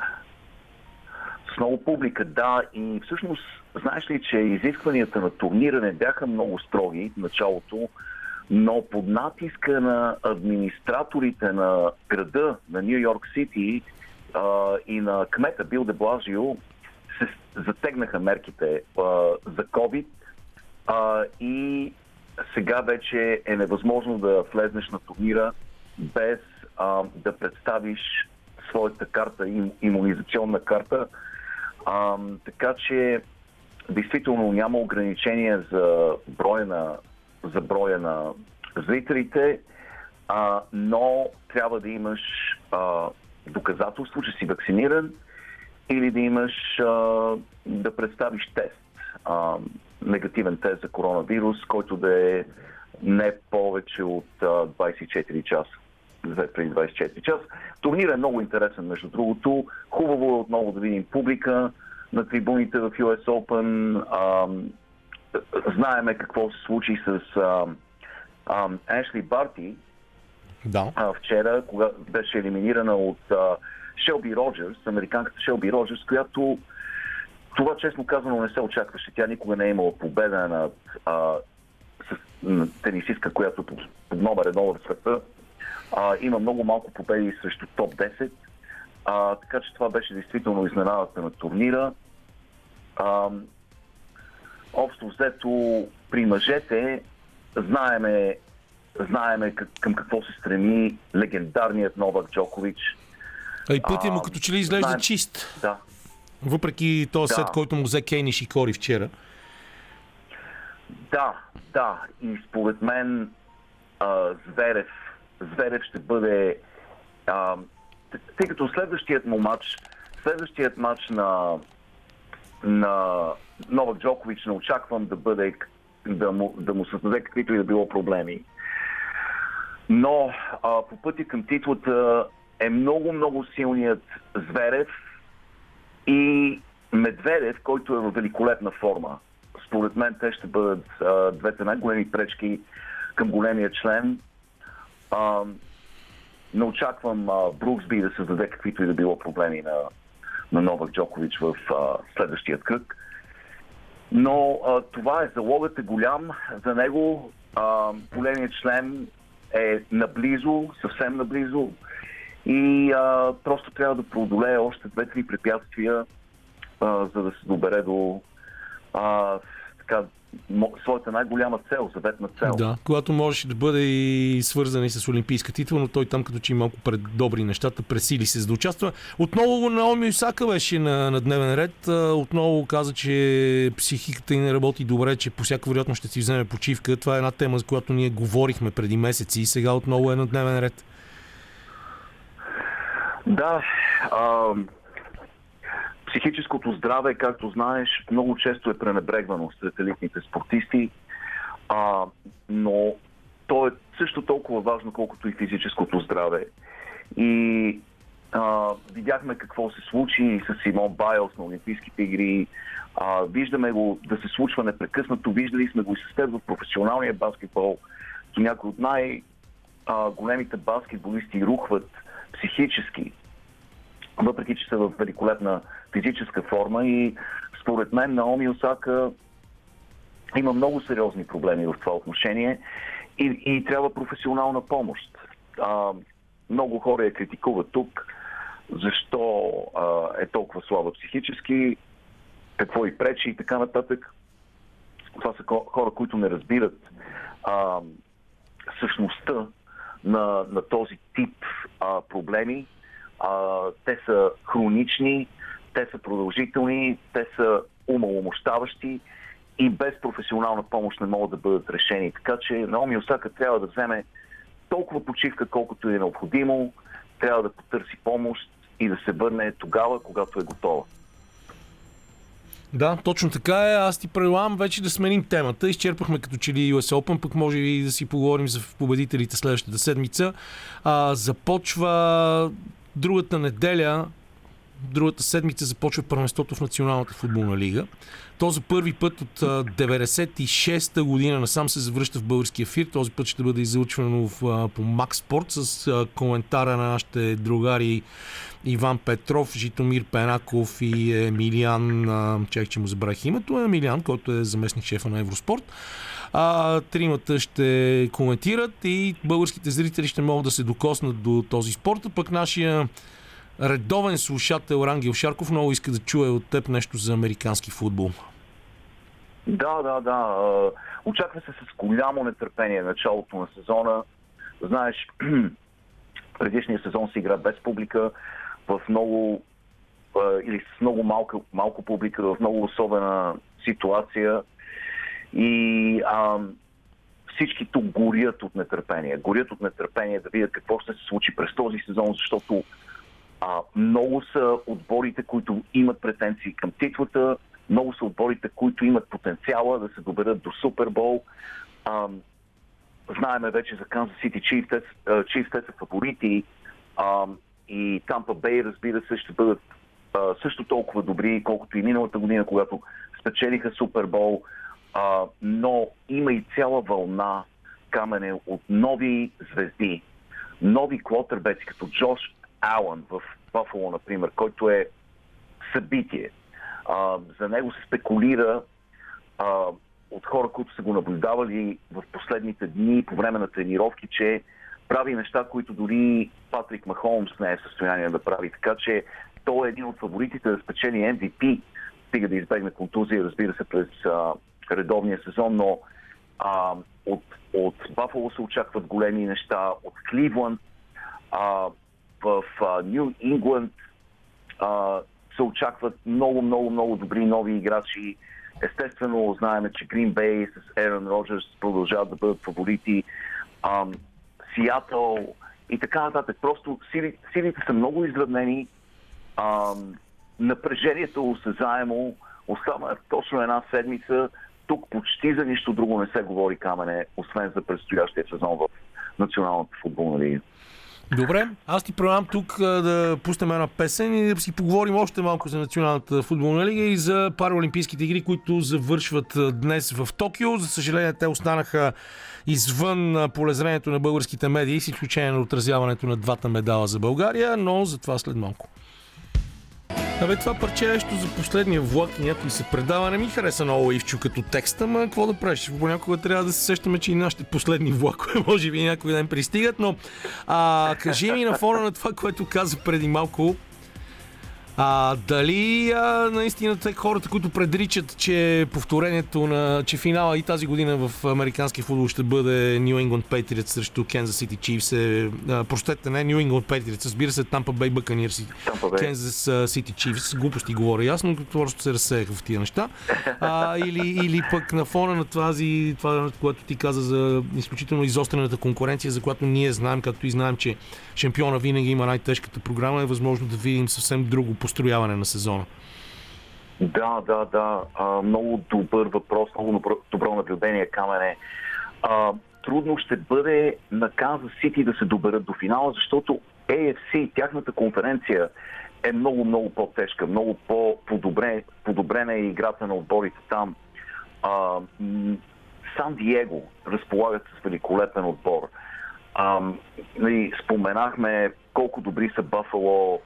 с много публика, да. И всъщност, знаеш ли, че изискванията на турнира не бяха много строги в началото, но под натиска на администраторите на града, на Нью Йорк Сити и на кмета Бил де Блазио се затегнаха мерките а, за COVID а, и сега вече е невъзможно да влезнеш на турнира без а, да представиш своята карта, им, иммунизационна карта. А, така че, действително няма ограничение за броя на, за броя на зрителите, а, но трябва да имаш а, доказателство, че си вакциниран или да имаш а, да представиш тест, а, негативен тест за коронавирус, който да е не повече от а, 24 часа. Преди 24 часа. Турнирът е много интересен, между другото. Хубаво е отново да видим публика на трибуните в US Open. А, знаеме какво се случи с а, а, Ашли Барти, Да. а, вчера, кога беше елиминирана от а, Шелби Роджерс, американката Шелби Роджерс, която това честно казано не се очакваше. Тя никога не е имала победа над а, с, м, тенисистка, която под, номер едно в света. А, има много малко победи срещу топ 10. А, така че това беше действително изненадата на турнира. А, общо взето при мъжете знаеме, знаеме към какво се стреми легендарният Новак Джокович. А и пътя му като че ли изглежда знаем. чист. Да, Въпреки този Да. сет, който му взе Кейни Шикори вчера. Да, да. И според мен а, Зверев, Зверев ще бъде... А, тъй като следващият му матч, следващият матч на, на Новак Джокович не очаквам да бъде да му, да му създаде каквито и да било проблеми. Но а, по пътя към титлата е много-много силният Зверев и Медведев, който е в великолепна форма. Според мен те ще бъдат а, двете най-големи пречки към големия член. А, не очаквам а, Бруксби да създаде каквито и да било проблеми на, на Новак Джокович в а, следващия кръг. Но а, това е залогът е голям за него. А, големият член е наблизо, съвсем наблизо и а, просто трябва да преодолее още две-три препятствия, а, за да се добере до а, така, своята най-голяма цел, заветна цел. Да, когато можеше да бъде и свързан и с Олимпийска титла, но той там като че и малко пред добри нещата, пресили се за да участва. Отново Наоми Осака беше на, на дневен ред. Отново каза, че психиката й не работи добре, че по всяка вероятност ще си вземе почивка. Това е една тема, за която ние говорихме преди месеци и сега отново е на дневен ред. Да, а, психическото здраве, както знаеш, много често е пренебрегвано сред елитните спортисти, а, но то е също толкова важно, колкото и физическото здраве. И а, видяхме какво се случи с Симон Байлс на Олимпийските игри. А, виждаме го да се случва непрекъснато. Виждали сме го и с теб в професионалния баскетбол. То някои от най- а, големите баскетболисти рухват психически, въпреки че са в великолепна физическа форма и според мен Наоми Осака има много сериозни проблеми в това отношение и, и трябва професионална помощ. А, много хора я критикуват тук, защо а, е толкова слаба психически, какво и пречи и така нататък. Това са хора, които не разбират а, същността на, на този тип а, проблеми. А, те са хронични, те са продължителни, те са умаломощаващи и без професионална помощ не могат да бъдат решени. Така че Наоми Осака трябва да вземе толкова почивка, колкото е необходимо, трябва да потърси помощ и да се върне тогава, когато е готова. Да, точно така е. Аз ти предлагам вече да сменим темата. Изчерпахме като че ли US Open, пък може и да си поговорим за победителите следващата седмица. А, започва другата неделя, другата седмица започва първенството в Националната футболна лига. То за първи път от а, 96-та година насам се завръща в български ефир. Този път ще бъде излъчвано по Max Sport с коментара на нашите другари Иван Петров, Житомир Пенаков и Емилиан, чак, че му забравих името, Емилиан, който е заместник шефа на Евроспорт. А, тримата ще коментират и българските зрители ще могат да се докоснат до този спорт, пък нашия редовен слушател Рангел Шарков много иска да чуе от теб нещо за американски футбол. Да, да, да. Очаква се с голямо нетърпение началото на сезона. Знаеш, предишния сезон се игра без публика, в много или с много малко, малко публика, в много особена ситуация. И а, всички тук горят от нетърпение. Горят от нетърпение да видят какво ще се случи през този сезон, защото а, много са отборите, които имат претенции към титлата, много са отборите, които имат потенциала да се доберат до Супербол. А, знаеме вече за Kansas City Chiefs, те, са- фаворити а, и Tampa Bay, разбира се, ще бъдат а, също толкова добри, колкото и миналата година, когато спечелиха Супербол. А, но има и цяла вълна камене от нови звезди, нови квотербеци, като Джош Алън в Бафало, например, който е събитие. А, за него се спекулира а, от хора, които са го наблюдавали в последните дни по време на тренировки, че прави неща, които дори Патрик Махолмс не е в състояние да прави. Така че той е един от фаворитите да спечели MVP, стига да избегне контузия, разбира се, през а, редовния сезон, но а, от, от Бафало се очакват големи неща, от Кливланд, а, в Нью Ингланд се очакват много, много, много добри нови играчи. Естествено, знаем, че Green Bay с Ерон Роджерс продължават да бъдат фаворити. Ам, Сиатъл и така нататък. Просто сили, силите са много изравнени. Напрежението осезаемо. Остана точно една седмица. Тук почти за нищо друго не се говори камене, освен за предстоящия сезон в Националната футболна лига. Добре, аз ти предлагам тук да пуснем една песен и да си поговорим още малко за Националната футболна лига и за параолимпийските игри, които завършват днес в Токио. За съжаление, те останаха извън полезрението на българските медии, с изключение на отразяването на двата медала за България, но за това след малко. Абе, това парче е за последния влак и някой се предава. Не ми хареса много Ивчо като текста, ма какво да правиш? Понякога трябва да се сещаме, че и нашите последни влакове може би някой ден пристигат, но а, кажи ми на фона на това, което каза преди малко, а, дали а, наистина те хората, които предричат, че повторението на, че финала и тази година в американски футбол ще бъде New England Patriots срещу Kansas City Chiefs е, а, простете, не New England Patriots, разбира се, Tampa Bay Buccaneers и. Kansas City Chiefs, глупости говоря ясно, като просто се разсеяха в тия неща. А, или, или пък на фона на тази, това, което ти каза за изключително изострената конкуренция, за която ние знаем, както и знаем, че шампиона винаги има най-тежката програма, е възможно да видим съвсем друго построяване на сезона. Да, да, да. А, много добър въпрос, много добро, добро наблюдение, Камене. А, трудно ще бъде на Канзас Сити да се доберат до финала, защото AFC, тяхната конференция е много, много по-тежка, много по-подобре, подобрена е играта на отборите там. А, Сан Диего разполагат с великолепен отбор. А, нали, споменахме колко добри са Бафало,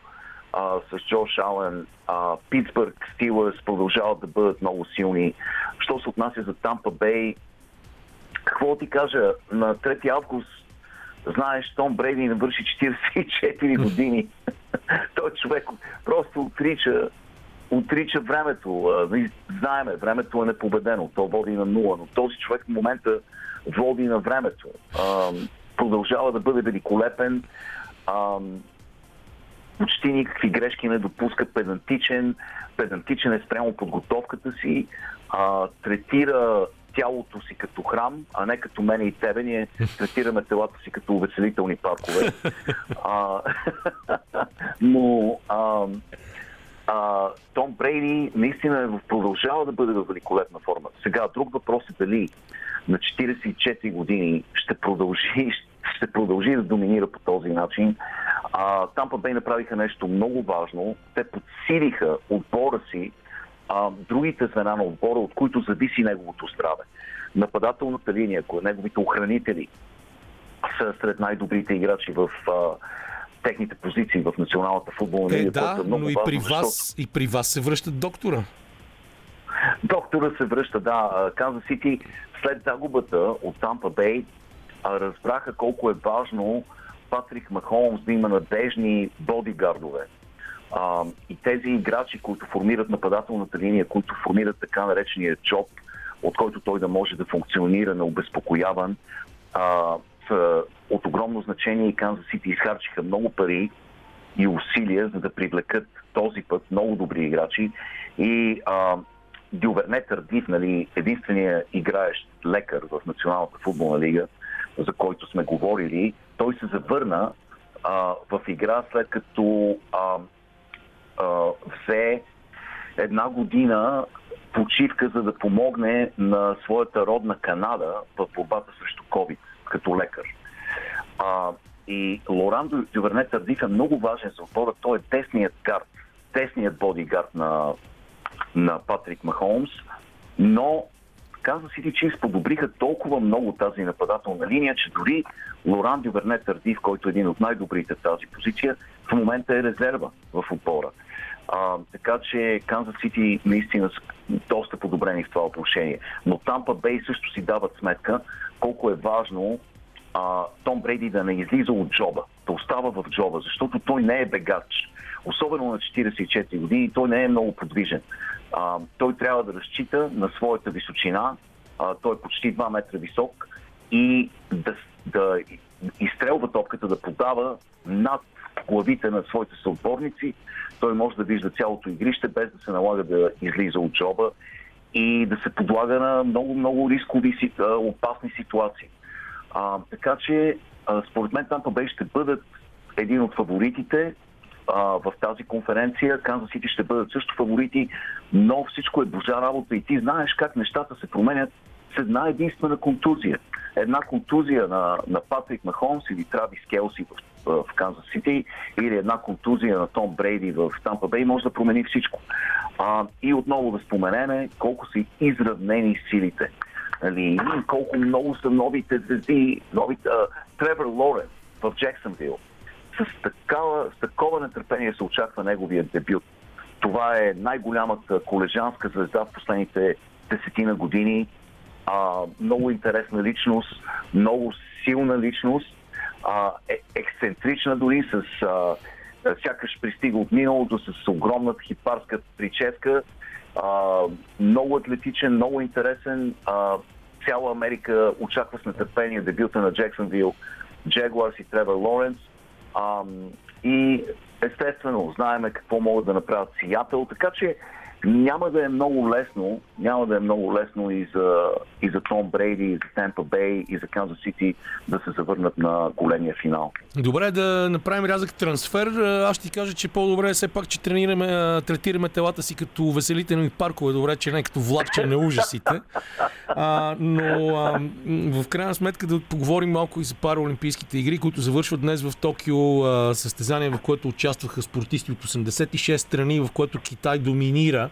а, с Джош Ален. А, Питсбърг Стилърс продължават да бъдат много силни. Що се отнася за Тампа Бей, какво ти кажа, на 3 август знаеш, Том Брейди навърши 44 години. Той човек просто отрича отрича времето. Знаеме, времето е непобедено. То води на нула, но този човек в момента води на времето. Продължава да бъде великолепен. Почти никакви грешки не допуска, педантичен, педантичен е спрямо подготовката си, а, третира тялото си като храм, а не като мене и тебе. Ние третираме телата си като увеселителни паркове. А, но а, а, Том Брейди наистина е в- продължава да бъде в великолепна форма. Сега, друг въпрос е дали на 44 години ще продължи, ще продължи да доминира по този начин. А, Тампа Бей направиха нещо много важно. Те подсилиха отбора си, а, другите звена на отбора, от които зависи неговото здраве. Нападателната линия, ако неговите охранители са сред най-добрите играчи в а, техните позиции в Националната футболна Е, лига. да, което е много но и важно, при, защото- вас, и при вас се връщат доктора. Доктора се връща, да. Канзас Сити след загубата от Тампа Бей разбраха колко е важно Патрик Махолмс да има надежни бодигардове. А, и тези играчи, които формират нападателната линия, които формират така наречения джоб, от който той да може да функционира необезпокояван, а, са от огромно значение и Канзас Сити изхарчиха много пари и усилия, за да привлекат този път много добри играчи. И а, Дюверне Тардив, нали, единствения играещ лекар в Националната футболна лига, за който сме говорили, той се завърна а, в игра след като а, а, взе една година почивка, за да помогне на своята родна Канада в борбата срещу COVID като лекар. А, и Лоран Дю- Дюверне Тардив е много важен за отбора. Той е десният гард, десният бодигард на, на Патрик Махолмс, но Каза Сити Чифс подобриха толкова много тази нападателна линия, че дори Лоран Дюверне Тардив, който е един от най-добрите в тази позиция, в момента е резерва в отбора. А, така че Канзас Сити наистина са доста подобрени в това отношение. Но Тампа Бей също си дават сметка колко е важно а, Том Брейди да не излиза от джоба, да остава в джоба, защото той не е бегач. Особено на 44 години, той не е много подвижен. А, той трябва да разчита на своята височина, а, той е почти 2 метра висок и да, да изстрелва топката, да подава над главите на своите съотборници. Той може да вижда цялото игрище, без да се налага да излиза от джоба и да се подлага на много-много рискови, опасни ситуации. А, така че, а, според мен, Тампа Бей ще бъдат един от фаворитите в тази конференция. Канзас Сити ще бъдат също фаворити, но всичко е божа работа и ти знаеш как нещата се променят с една единствена контузия. Една контузия на, на Патрик Махомс или Травис Келси в в Канзас Сити или една контузия на Том Брейди в Тампа Бей може да промени всичко. А, и отново да споменеме колко са изравнени силите. Нали, колко много са новите звезди, новите, а, Тревор Лорен в Джексонвил. С, такава, с такова нетърпение се очаква неговия дебют. Това е най-голямата колежанска звезда в последните десетина години. А, много интересна личност, много силна личност, а, е, ексцентрична дори, с а, сякаш пристига от миналото, с огромната хипарска прическа. А, много атлетичен, много интересен. А, цяла Америка очаква с нетърпение дебюта на Джексонвил, Джегуарс и Тревор Лоренс. И естествено, знаеме какво могат да направят Сиатъл, така че няма да е много лесно, няма да е много лесно и за, и за Том Брейди, и за Темпа Бей, и за Канзас Сити да се завърнат на големия финал. Добре, да направим рязък трансфер. Аз ще ти кажа, че по-добре е все пак, че тренираме, а, третираме телата си като веселителни паркове. Добре, че не като влакче на ужасите. А, но а, в крайна сметка да поговорим малко и за параолимпийските игри, които завършват днес в Токио. А, състезание, в което участваха спортисти от 86 страни, в което Китай доминира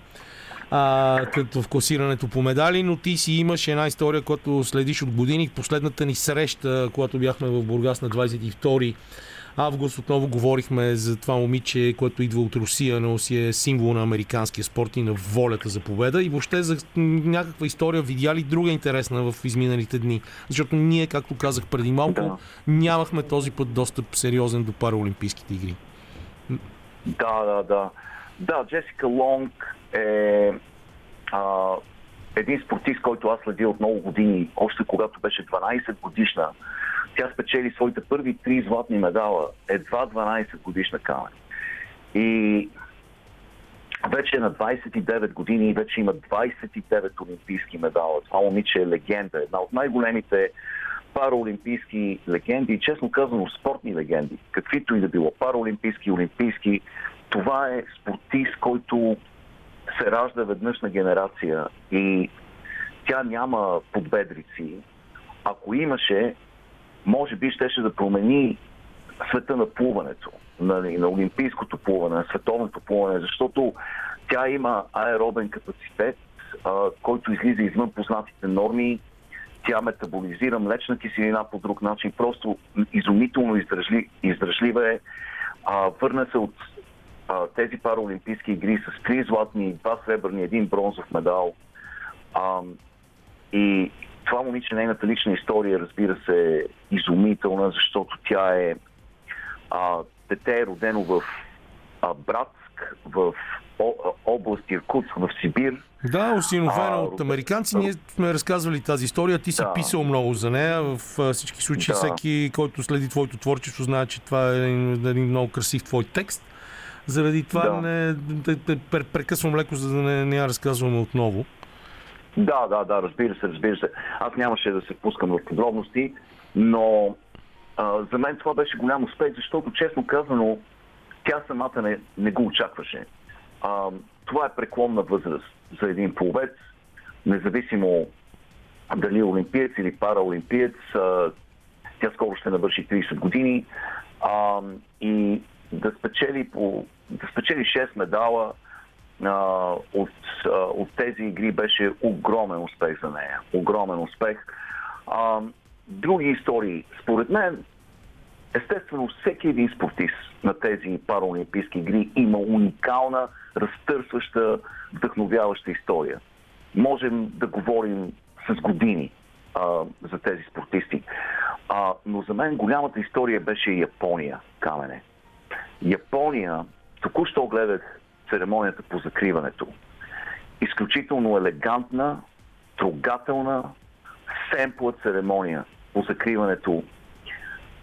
а, като в класирането по медали, но ти си имаш една история, която следиш от години. Последната ни среща, когато бяхме в Бургас на 22 август, отново говорихме за това момиче, което идва от Русия, но си е символ на американския спорт и на волята за победа. И въобще за някаква история видя ли друга интересна в изминалите дни? Защото ние, както казах преди малко, Да. нямахме този път достъп сериозен до параолимпийските игри. Да, да, да. Да, Джесика Лонг е а, един спортист, който аз следя от много години, още когато беше 12 годишна. Тя спечели своите първи три златни медала, едва 12 годишна камен. И вече е на 29 години и вече има 29 олимпийски медала. Това момиче е легенда, една от най-големите параолимпийски легенди честно казано спортни легенди, каквито и да било, параолимпийски, олимпийски. Това е спортист, който се ражда веднъж на генерация и тя няма подбедрици. Ако имаше, може би щеше да промени света на плуването, нали, на олимпийското плуване, на световното плуване, защото тя има аеробен капацитет, а, който излиза извън познатите норми. Тя метаболизира млечна киселина по друг начин. Просто изумително издръжли, издръжлива е. А, върна се от а, тези параолимпийски игри с три златни, два сребърни, един бронзов медал. А, и това момиче, нейната лична история, разбира се, е изумителна, защото тя е а, дете е родено в а, Братск, в о, област Иркутск, в Сибир. Да, осиновена от американци. Ние сме разказвали тази история. Ти си Да. писал много за нея. В всички случаи Да. всеки, който следи твоето творчество, знае, че това е един, един много красив твой текст. Заради това Да. не, прекъсвам леко, за да не, не я разказваме отново. Да, да, да, разбира се, разбира се. Аз нямаше да се впускам в подробности, но а, за мен това беше голям успех, защото честно казано, тя самата не, не го очакваше. А, това е преклонна възраст за един пловец, независимо дали е олимпиец или параолимпиец. А, тя скоро ще навърши 30 години. А, и да спечели, по, да спечели 6 медала, а, от, а, от тези игри беше огромен успех за нея. Огромен успех. А, други истории. Според мен, естествено, всеки един спортист на тези параолимпийски игри има уникална, разтърсваща, вдъхновяваща история. Можем да говорим с години а, за тези спортисти. А, но за мен голямата история беше Япония, Камене. Япония, току-що гледах церемонията по закриването. Изключително елегантна, трогателна, семпла церемония по закриването,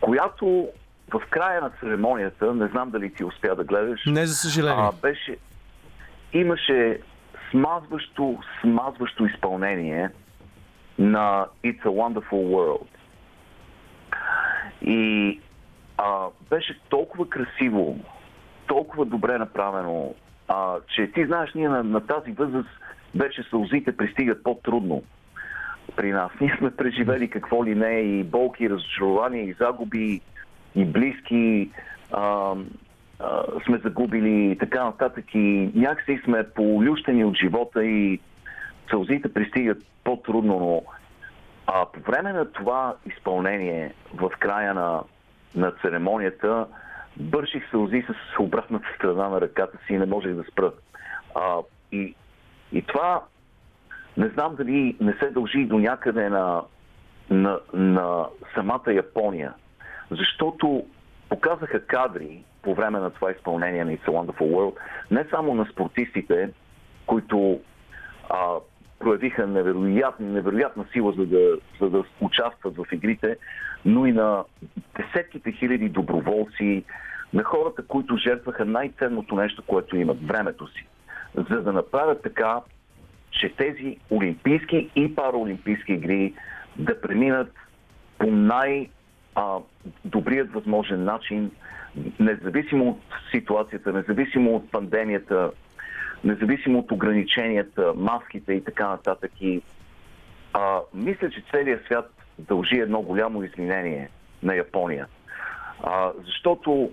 която в края на церемонията, не знам дали ти успя да гледаш, Не, за съжаление. а, беше, имаше смазващо, смазващо изпълнение на It's a Wonderful World. И а, беше толкова красиво, толкова добре направено, а, че ти знаеш, ние на, на тази възраст вече сълзите пристигат по-трудно при нас. Ние сме преживели какво ли не и болки, и разочарования, и загуби. и близки а, а, сме загубили и така нататък. И някакси сме полющени от живота и сълзите пристигат по-трудно, но а, по време на това изпълнение в края на, на церемонията бърших сълзи с обратната страна на ръката си и не можех да спра. А, и, и това не знам дали не се дължи до някъде на, на, на самата Япония, защото показаха кадри по време на това изпълнение на It's a Wonderful World, не само на спортистите, които а, проявиха невероятна, невероятна сила, за да, за да участват в игрите, но и на десетките хиляди доброволци, на хората, които жертваха най-ценното нещо, което имат времето си, за да направят така, че тези олимпийски и параолимпийски игри да преминат по най-добрият възможен начин, независимо от ситуацията, независимо от пандемията, независимо от ограниченията, маските и така нататък. И, а, мисля, че целият свят дължи едно голямо извинение на Япония. А, защото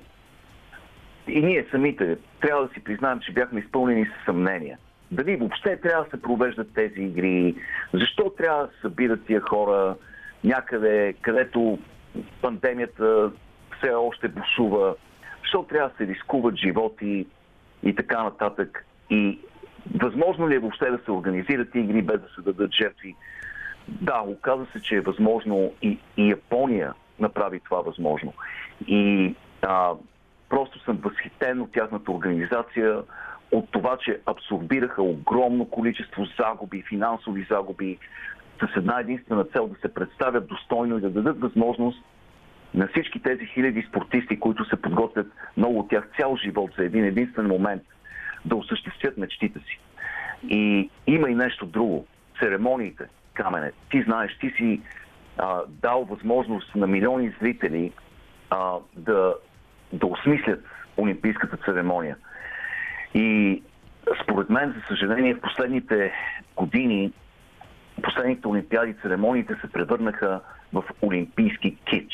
и ние самите трябва да си признаем, че бяхме изпълнени с съмнения. Дали въобще трябва да се провеждат тези игри, защо трябва да се събират тия хора някъде, където пандемията все още бушува, защо трябва да се рискуват животи и така нататък. И възможно ли е въобще да се организират игри без да се дадат жертви? Да, оказа се, че е възможно и, и Япония направи това възможно. И а, просто съм възхитен от тяхната организация, от това, че абсорбираха огромно количество загуби, финансови загуби, с една единствена цел да се представят достойно и да дадат възможност на всички тези хиляди спортисти, които се подготвят много от тях цял живот за един единствен момент, да осъществят мечтите си. И има и нещо друго. Церемониите, Камене. Ти знаеш, ти си а, дал възможност на милиони зрители а, да, да осмислят Олимпийската церемония. И според мен, за съжаление, в последните години, последните олимпиади, церемониите се превърнаха в олимпийски кич.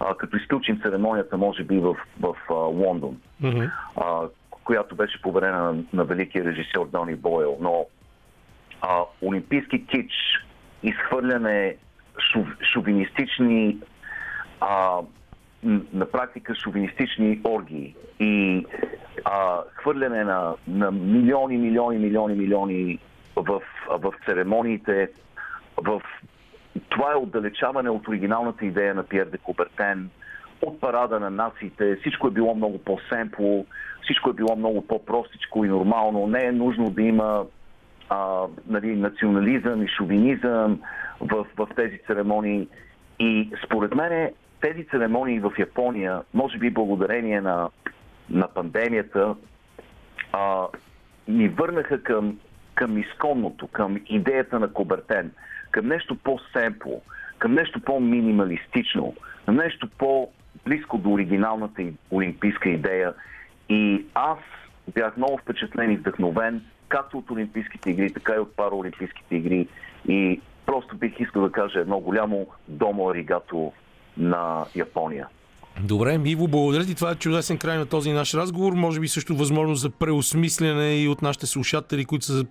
А, като изключим церемонията, може би, в, в а, Лондон, Мгм. а, която беше поверена на, на великия режисьор Дони Бойл. Но а, олимпийски кич, изхвърляне шов, шовинистични а, на практика шовинистични оргии и а, хвърляне на, на милиони, милиони, милиони, милиони в, в церемониите, в това е отдалечаване от оригиналната идея на Пьер де Кубертен, от парада на нациите. Всичко е било много по-семпло, всичко е било много по-простичко и нормално. Не е нужно да има а, нали, национализъм и шовинизъм в, в тези церемонии. И според мен тези церемонии в Япония, може би благодарение на, на пандемията, а, ни върнаха към, към изконното, към идеята на Кобертен, към нещо по-семпло, към нещо по-минималистично, към нещо по-близко до оригиналната олимпийска идея. И аз бях много впечатлен и вдъхновен, както от Олимпийските игри, така и от параолимпийските игри. И просто бих искал да кажа едно голямо домо аригато на Япония. Добре, Иво, благодаря ти. Това е чудесен край на този наш разговор. Може би също възможност за преосмислене и от нашите слушатели, които са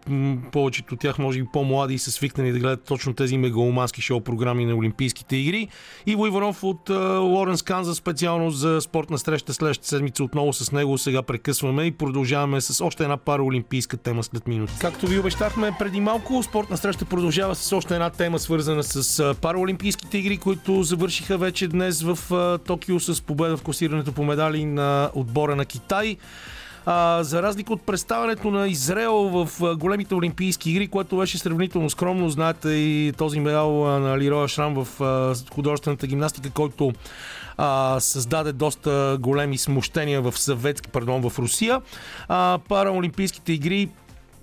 повечето от тях, може би по-млади и са свикнали да гледат точно тези мегаломански шоу-програми на Олимпийските игри. Иво Иванов от Лоренс Канза специално за спортна среща следващата седмица отново с него. Сега прекъсваме и продължаваме с още една параолимпийска тема след минути. Както ви обещахме преди малко, спортна среща продължава с още една тема, свързана с параолимпийските игри, които завършиха вече днес в Токио с победа в класирането по медали на отбора на Китай. А, за разлика от представянето на Израел в големите олимпийски игри, което беше сравнително скромно, знаете и този медал на Лироя Шрам в художествената гимнастика, който а, създаде доста големи смущения в съветски, пардон, в Русия. А, параолимпийските игри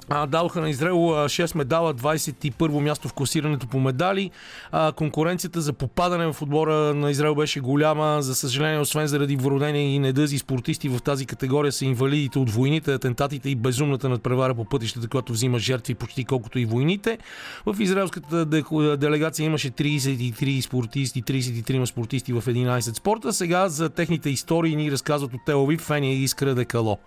а, дадоха на Израел а, 6 медала, 21 място в класирането по медали. А, конкуренцията за попадане в отбора на Израел беше голяма. За съжаление, освен заради вродени и недъзи спортисти в тази категория са инвалидите от войните, атентатите и безумната надпревара по пътищата, която взима жертви почти колкото и войните. В израелската де- делегация имаше 33 спортисти, 33 спортисти в 11 спорта. Сега за техните истории ни разказват от Телавив Фения и Искра Декало.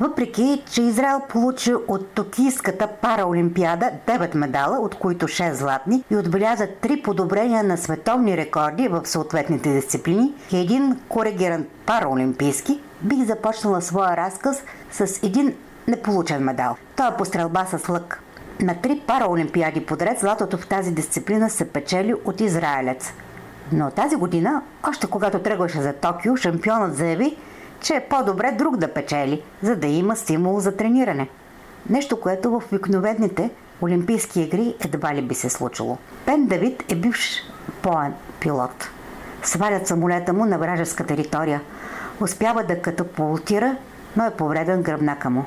Въпреки, че Израел получи от Токийската параолимпиада 9 медала, от които 6 златни и отбеляза 3 подобрения на световни рекорди в съответните дисциплини един коригиран параолимпийски, бих започнала своя разказ с един неполучен медал. Той е по стрелба с лък. На три параолимпиади подред златото в тази дисциплина се печели от израелец. Но тази година, още когато тръгваше за Токио, шампионът заяви, че е по-добре друг да печели, за да има стимул за трениране. Нещо, което в обикновените Олимпийски игри едва ли би се случило. Пен Давид е бивш поен пилот. Свалят самолета му на вражеска територия. Успява да катапултира, но е повреден гръбнака му.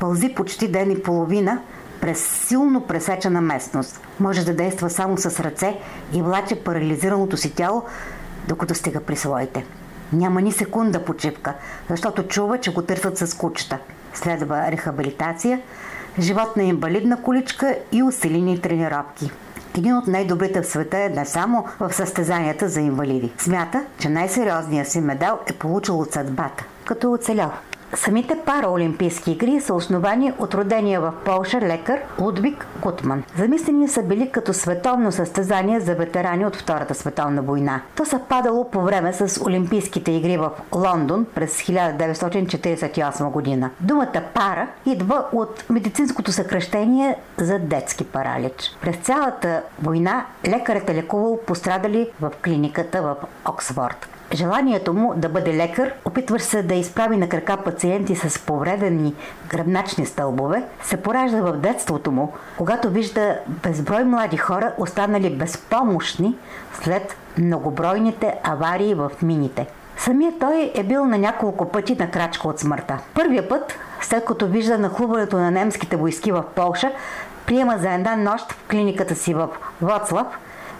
Пълзи почти ден и половина през силно пресечена местност. Може да действа само с ръце и влаче парализираното си тяло, докато стига при своите. Няма ни секунда почивка, защото чува, че го търсят с кучета. Следва рехабилитация, живот на инвалидна количка и усилени тренировки. Един от най-добрите в света е не само в състезанията за инвалиди. Смята, че най-сериозният си медал е получил от съдбата, като е оцелял. Самите параолимпийски игри са основани от родения в Полша лекар Лудвиг Гутман. Замислени са били като световно състезание за ветерани от Втората световна война. То са падало по време с Олимпийските игри в Лондон през 1948 година. Думата пара идва от медицинското съкръщение за детски паралич. През цялата война лекарът е лекувал пострадали в клиниката в Оксфорд. Желанието му да бъде лекар, опитваш се да изправи на крака пациенти с повредени гръбначни стълбове, се поражда в детството му, когато вижда безброй млади хора, останали безпомощни след многобройните аварии в мините. Самият той е бил на няколко пъти на крачка от смъртта. Първия път, след като вижда нахлуването на немските войски в Полша, приема за една нощ в клиниката си в Воцлав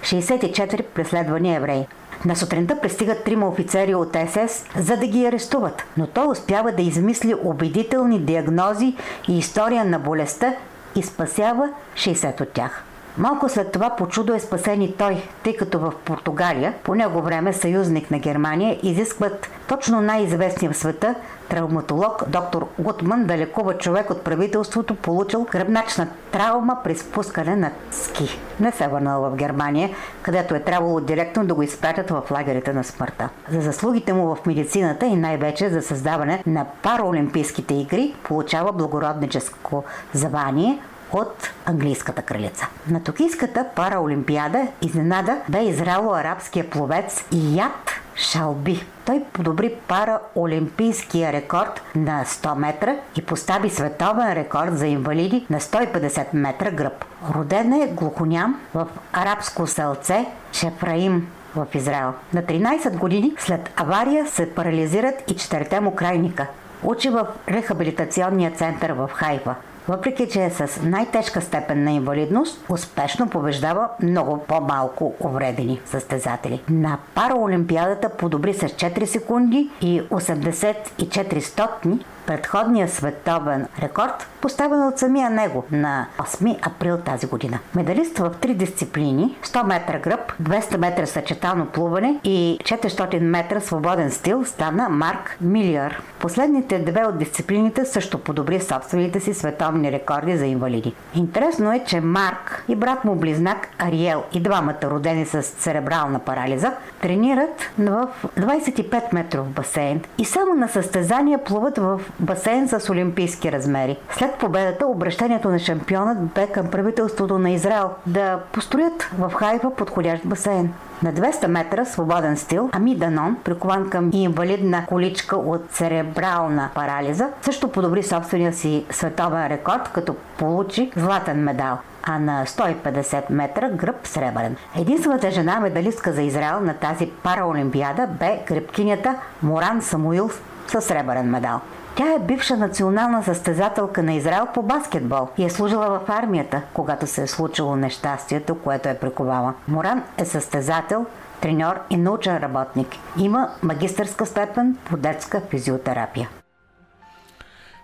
64 преследвани евреи. На сутринта пристигат трима офицери от СС, за да ги арестуват, но той успява да измисли убедителни диагнози и история на болестта и спасява 60 от тях. Малко след това по чудо е спасен и той, тъй като в Португалия, по него време съюзник на Германия, изискват точно най-известния в света травматолог доктор Гутман да лекува човек от правителството, получил гръбначна травма при спускане на ски. Не се върнал в Германия, където е трябвало директно да го изпратят в лагерите на смъртта. За заслугите му в медицината и най-вече за създаване на параолимпийските игри получава благородническо звание от английската кралица. На Токийската параолимпиада изненада бе израело-арабския пловец Ят Шалби. Той подобри параолимпийския рекорд на 100 метра и постави световен рекорд за инвалиди на 150 метра гръб. Роден е глухоням в арабско селце Шефраим в Израел. На 13 години след авария се парализират и четирите му крайника. Учи в рехабилитационния център в Хайфа. Въпреки, че е с най-тежка степен на инвалидност, успешно побеждава много по-малко увредени състезатели. На параолимпиадата подобри с 4 секунди и 84 стотни предходния световен рекорд, поставен от самия него на 8 април тази година. Медалист в три дисциплини 100 метра гръб, 200 метра съчетано плуване и 400 метра свободен стил стана Марк Милиар. Последните две от дисциплините също подобри собствените си световни рекорди за инвалиди. Интересно е, че Марк и брат му близнак Ариел и двамата родени с церебрална парализа тренират в 25 метров басейн и само на състезания плуват в басейн с олимпийски размери. След победата обращението на шампионът бе към правителството на Израел да построят в Хайфа подходящ басейн. На 200 метра свободен стил Ами Данон, прикован към инвалидна количка от церебрална парализа, също подобри собствения си световен рекорд, като получи златен медал а на 150 метра гръб сребърен. Единствената жена медалистка за Израел на тази параолимпиада бе гребкинята Моран Самуил със сребърен медал. Тя е бивша национална състезателка на Израел по баскетбол и е служила в армията, когато се е случило нещастието, което е приковала. Моран е състезател, треньор и научен работник. Има магистърска степен по детска физиотерапия.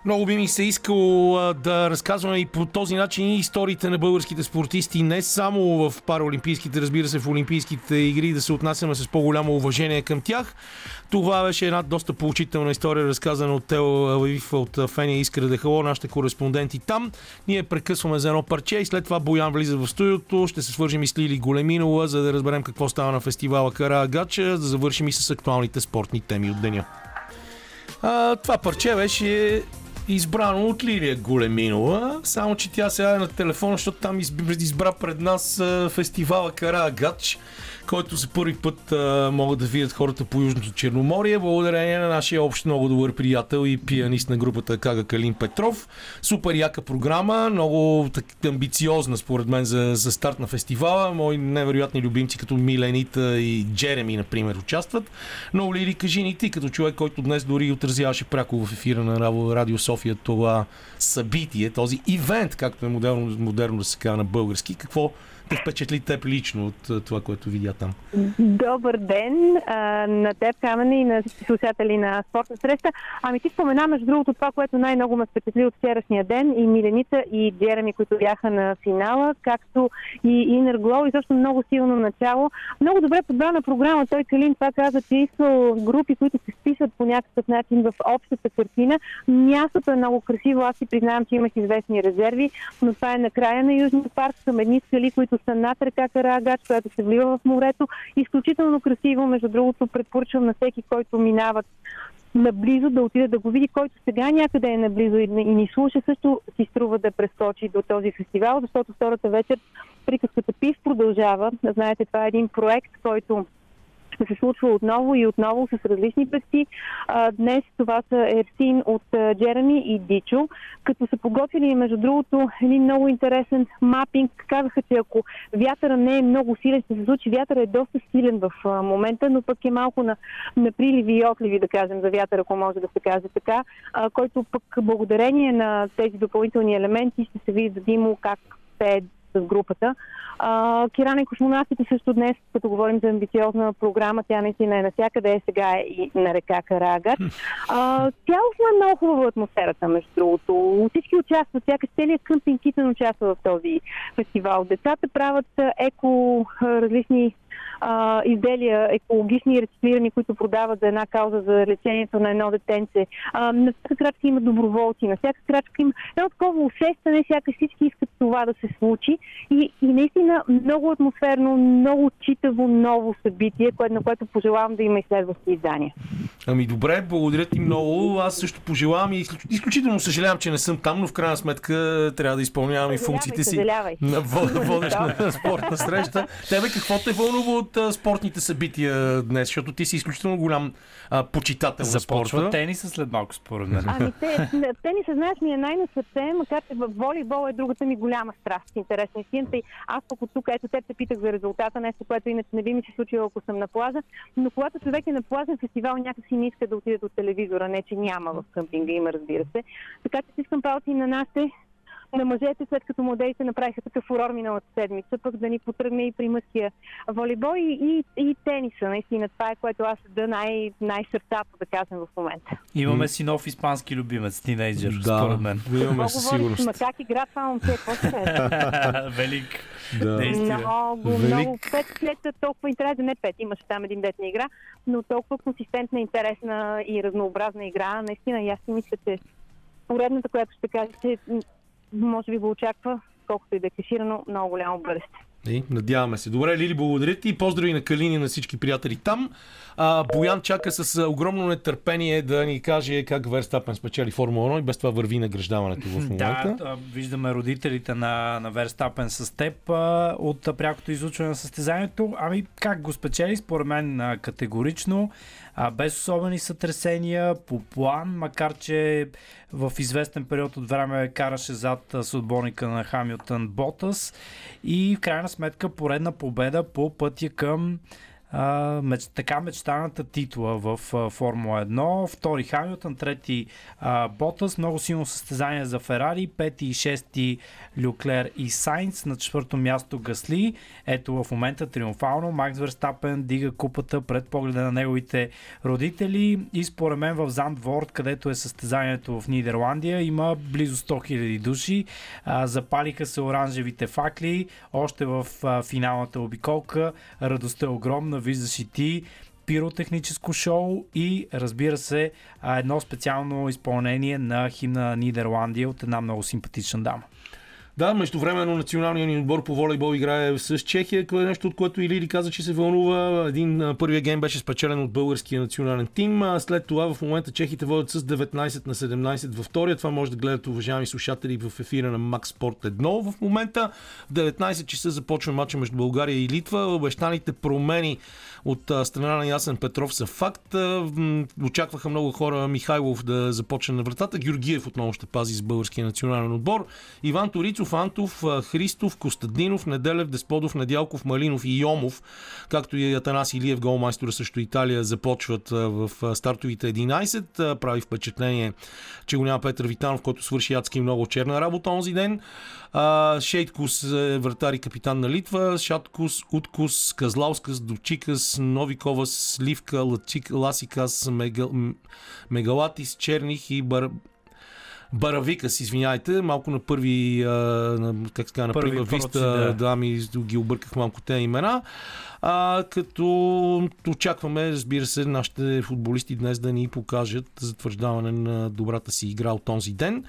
Много би ми се искало да разказваме и по този начин и историите на българските спортисти, не само в параолимпийските, разбира се, в Олимпийските игри, да се отнасяме с по-голямо уважение към тях. Това беше една доста поучителна история, разказана от Тео Алавив, от Фения Искра Дехало, нашите кореспонденти там. Ние прекъсваме за едно парче и след това Боян влиза в студиото. Ще се свържим и с Лили Големинова, за да разберем какво става на фестивала Кара Гача, да завършим и с актуалните спортни теми от деня. А, това парче беше избрано от Лилия Големинова, само че тя сега е на телефона, защото там изб- избра пред нас фестивала Карагач, който за първи път а, могат да видят хората по Южното Черноморие, благодарение на нашия общ много добър приятел и пианист на групата Кага Калин Петров. Супер яка програма, много так, амбициозна според мен за, за старт на фестивала. Мои невероятни любимци като Миленита и Джереми, например, участват. Но Лили, кажи ни ти, като човек, който днес дори отразяваше пряко в ефира на Радио София това събитие, този ивент, както е модерно, модерно да се казва на български, какво те впечатли теб лично от това, което видя там? Добър ден а, на теб, Камен, и на слушатели на спортна среща. Ами ти спомена, между другото, това, което най-много ме впечатли от вчерашния ден и Миленица и Джереми, които бяха на финала, както и Инер Глоу, и също много силно начало. Много добре подбрана програма. Той Калин това каза, че искал групи, които се вписват по някакъв начин в общата картина. Мястото е много красиво. Аз си признавам, че имах известни резерви, но това е на края на Южния парк към едни скали, които са над река Карагач, която се влива в морето. Изключително красиво. Между другото, предпоръчвам на всеки, който минава наблизо да отиде да го види, който сега някъде е наблизо и, и ни слуша, също си струва да прескочи до този фестивал, защото втората вечер приказката ПИВ продължава. Знаете, това е един проект, който ще се случва отново и отново с различни певци. Днес това са Ерсин от Джереми и Дичо, като са подготвили, между другото, един много интересен мапинг. Казаха, че ако вятъра не е много силен, ще се случи. Вятъра е доста силен в момента, но пък е малко на, на приливи и отливи, да кажем, за вятър, ако може да се каже така, който пък благодарение на тези допълнителни елементи ще се види за Димо как пее с групата. А, Кирана и космонавтите също днес, като говорим за амбициозна програма, тя наистина е навсякъде, е сега е и на река Карагат. А, цялостно е много хубава атмосферата, между другото. Всички участват, сякаш целият къмпинг Китън участва в този фестивал. Децата правят еко различни а, изделия екологични и рециклирани, които продават за една кауза за лечението на едно детенце. А, на всяка крачка има доброволци, на всяка крачка има едно такова усещане, сякаш всички искат това да се случи. И, и наистина много атмосферно, много читаво ново събитие, на което пожелавам да има и следващи издания. Ами добре, благодаря ти много. Аз също пожелавам и изключ- изключително съжалявам, че не съм там, но в крайна сметка трябва да изпълнявам и функциите си съжалявай. на вод- водещ на спортна среща. Тебе какво те вълнува от а, спортните събития днес? Защото ти си изключително голям а, почитател Започва спорта. тениса след малко, според мен. Ами те, тениса, знаеш, ми е най-на сърце, макар че в волейбол е другата ми голяма страст. Интересна истината. И аз пък от тук, ето теб те питах за резултата, нещо, което иначе не би ми се случило, ако съм на плажа. Но когато човек е на плажен фестивал, някакси не иска да отиде до телевизора. Не, че няма в къмпинга, има, разбира се. Така че искам палци на нашите на мъжете, след като младежите направиха такъв фурор миналата седмица, пък да ни потръгне и при мъжкия волейбол и, и, и тениса. Наистина, това е което аз да най- най-сърцато да кажем в момента. Имаме си нов испански любимец, тинейджър, Да, според мен. имаме със сигурност. ма как игра това момче, какво ще е? Велик. Да. Много, Велик. много. Пет след толкова интересна, не пет, имаше там един дет на игра, но толкова консистентна, интересна и разнообразна игра. Наистина, и аз си мисля, че поредната, която ще кажа, че може би го очаква, колкото и да е клиширано, много голямо бъдеще. И, надяваме се. Добре, Лили, благодаря ти. Поздрави на Калини и на всички приятели там. А, Боян чака с огромно нетърпение да ни каже как Верстапен спечели Формула 1 и без това върви награждаването в момента. Да, виждаме родителите на, на Верстапен с теб а, от прякото излучване на състезанието. Ами как го спечели? Според мен а, категорично, а, без особени сътресения, по план, макар че в известен период от време караше зад съотборника на Хамилтън Ботас. И в крайна сметка поредна победа по пътя към меч, така мечтаната титла в а, Формула 1. Втори Хамилтън, трети а, Ботас. Много силно състезание за Ферари. Пети и шести Люклер и Сайнц. На четвърто място Гасли. Ето в момента триумфално Макс Верстапен дига купата пред погледа на неговите родители. И според мен в Зандворд, където е състезанието в Нидерландия, има близо 100 000 души. А, запалиха се оранжевите факли. Още в а, финалната обиколка. Радостта е огромна. Виждаш и ти пиротехническо шоу и разбира се едно специално изпълнение на химна на Нидерландия от една много симпатична дама. Да, междувременно националният ни отбор по волейбол играе с Чехия, кое е нещо, от което Илири каза, че се вълнува. Един първия гейм беше спечелен от българския национален тим. А след това в момента чехите водят с 19 на 17 във втория. Това може да гледате, уважаеми слушатели, в ефира на Max Sport 1 в момента. В 19 часа започва матча между България и Литва. Обещаните промени от страна на Ясен Петров са факт. Очакваха много хора Михайлов да започне на вратата. Георгиев отново ще пази с българския национален отбор. Иван Торицов, Антов, Христов, Костадинов, Неделев, Десподов, Недялков, Малинов и Йомов, както и Атанас Илиев, голмайстора също Италия, започват в стартовите 11. А, Прави впечатление, че го няма Петър Витанов, който свърши адски много черна работа онзи ден. Шейткус е вратар и капитан на Литва, Шаткус, Уткус, Казлаускас, Довчикас, Новикова, Сливка, Ласикас, Мегалатис, Черних и Бар... Баравикас, извиняйте, малко на първи, а, на, как казва, на Първи първа виста, да. да, ми ги обърках малко те имена. А, като очакваме, разбира се, нашите футболисти днес да ни покажат затвърждаване на добрата си игра от този ден.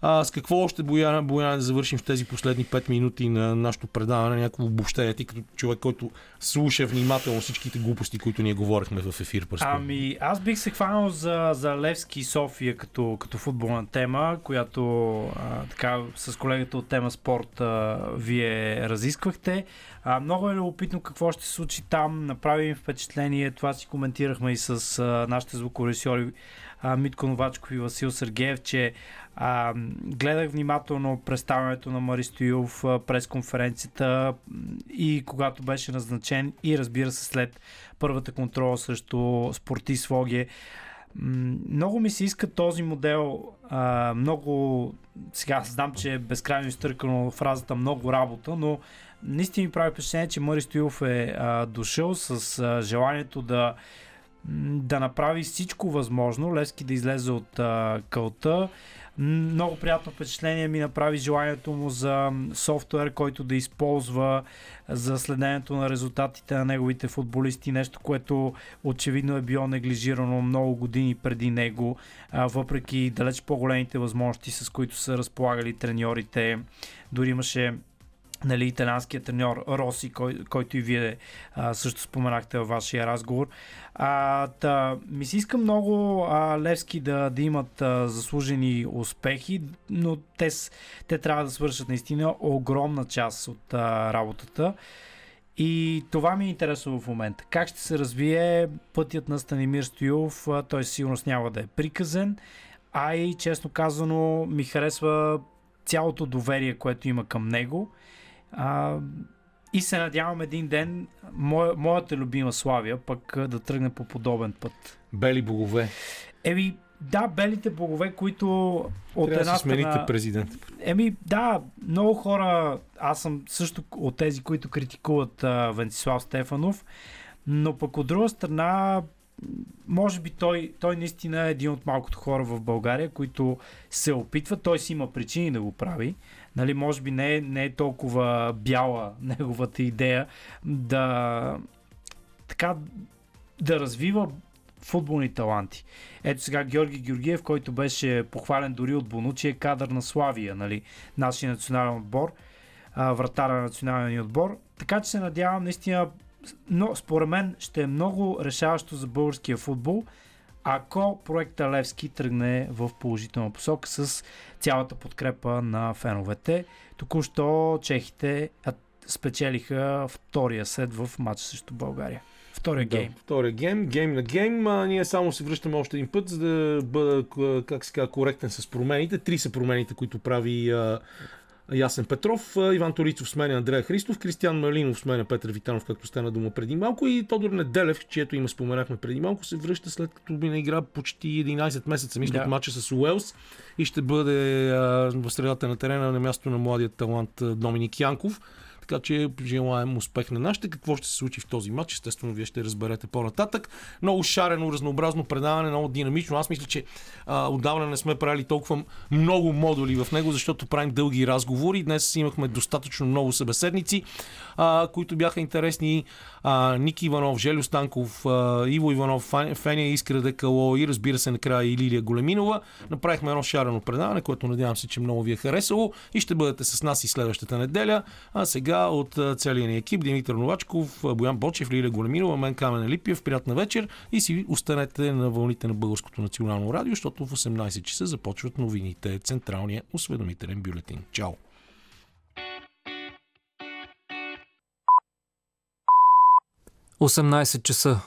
А, с какво още, Бояна, Бояна, да завършим в тези последни 5 минути на нашето предаване, някакво обобщение, ти като човек, който слуша внимателно всичките глупости, които ние говорихме в ефир това. Ами, аз бих се хванал за, за Левски и София като, като футболна тема, която а, така с колегата от тема спорт а, вие разисквахте. А, много е любопитно какво ще се случи там. Направи им впечатление. Това си коментирахме и с а, нашите звукорежисьори Митко Новачков и Васил Сергеев, че а, гледах внимателно представянето на Мари Стоилов през конференцията и когато беше назначен и разбира се след първата контрола срещу спортист Воге. Много ми се иска този модел. А, много. Сега знам, че е безкрайно изтъркано фразата много работа, но наистина ми прави впечатление, че Мари Стоилов е а, дошъл с а, желанието да да направи всичко възможно, Левски да излезе от а, кълта. Много приятно впечатление ми направи желанието му за софтуер, който да използва за следенето на резултатите на неговите футболисти, нещо, което очевидно е било неглижирано много години преди него, въпреки далеч по-големите възможности, с които са разполагали треньорите. Дори имаше нали, италианският треньор Роси, кой, който и вие а, също споменахте във вашия разговор. А, та, ми се иска много а, Левски да, да имат а, заслужени успехи, но те, те трябва да свършат наистина огромна част от а, работата. И това ми е интересно в момента. Как ще се развие пътят на Станимир Стоилов? А, Той със сигурност няма да е приказен. А и честно казано ми харесва цялото доверие, което има към него. А, и се надявам един ден моя, моята любима Славия пък да тръгне по подобен път. Бели богове. Еми, да, белите богове, които от Трябва да една си смените страна... президент. Еми, да, много хора, аз съм също от тези, които критикуват а, Венцислав Стефанов, но пък от друга страна, може би той, той наистина е един от малкото хора в България, които се опитват, той си има причини да го прави, нали, може би не е, не е толкова бяла неговата идея да така да развива футболни таланти. Ето сега Георги Георгиев, който беше похвален дори от Бонучи, е кадър на Славия, нали, нашия национален отбор, вратара на националния ни отбор. Така че се надявам наистина, но според мен ще е много решаващо за българския футбол, ако проекта Левски тръгне в положителна посока с цялата подкрепа на феновете. Току-що чехите спечелиха втория сет в матча срещу България. Втория гейм. Да, втория гейм, гейм на гейм. А, ние само се връщаме още един път, за да бъда, как се казва, коректен с промените. Три са промените, които прави а, Ясен Петров, Иван Торицов сменя Андрея Христов, Кристиан Малинов сменя Петър Витанов, както стана дума преди малко и Тодор Неделев, чието име споменахме преди малко, се връща след като би не игра почти 11 месеца, мисля, Да. от матча с Уелс и ще бъде а, в средата на терена на място на младият талант Доминик Янков. Така че желаем успех на нашите. Какво ще се случи в този матч, естествено, вие ще разберете по-нататък. Много шарено, разнообразно предаване, много динамично. Аз мисля, че а, отдавна не сме правили толкова много модули в него, защото правим дълги разговори. Днес имахме достатъчно много събеседници, а, които бяха интересни. А, Ники Иванов, Желю Станков, а, Иво Иванов, Феня Искра Декало и разбира се накрая и Лилия Големинова. Направихме едно шарено предаване, което надявам се, че много ви е харесало и ще бъдете с нас и следващата неделя. А сега от а, целия ни екип Димитър Новачков, Боян Бочев, Лилия Големинова, мен Камен Липиев, приятна вечер и си останете на вълните на Българското национално радио, защото в 18 часа започват новините, централния осведомителен бюлетин. Чао! 18 часа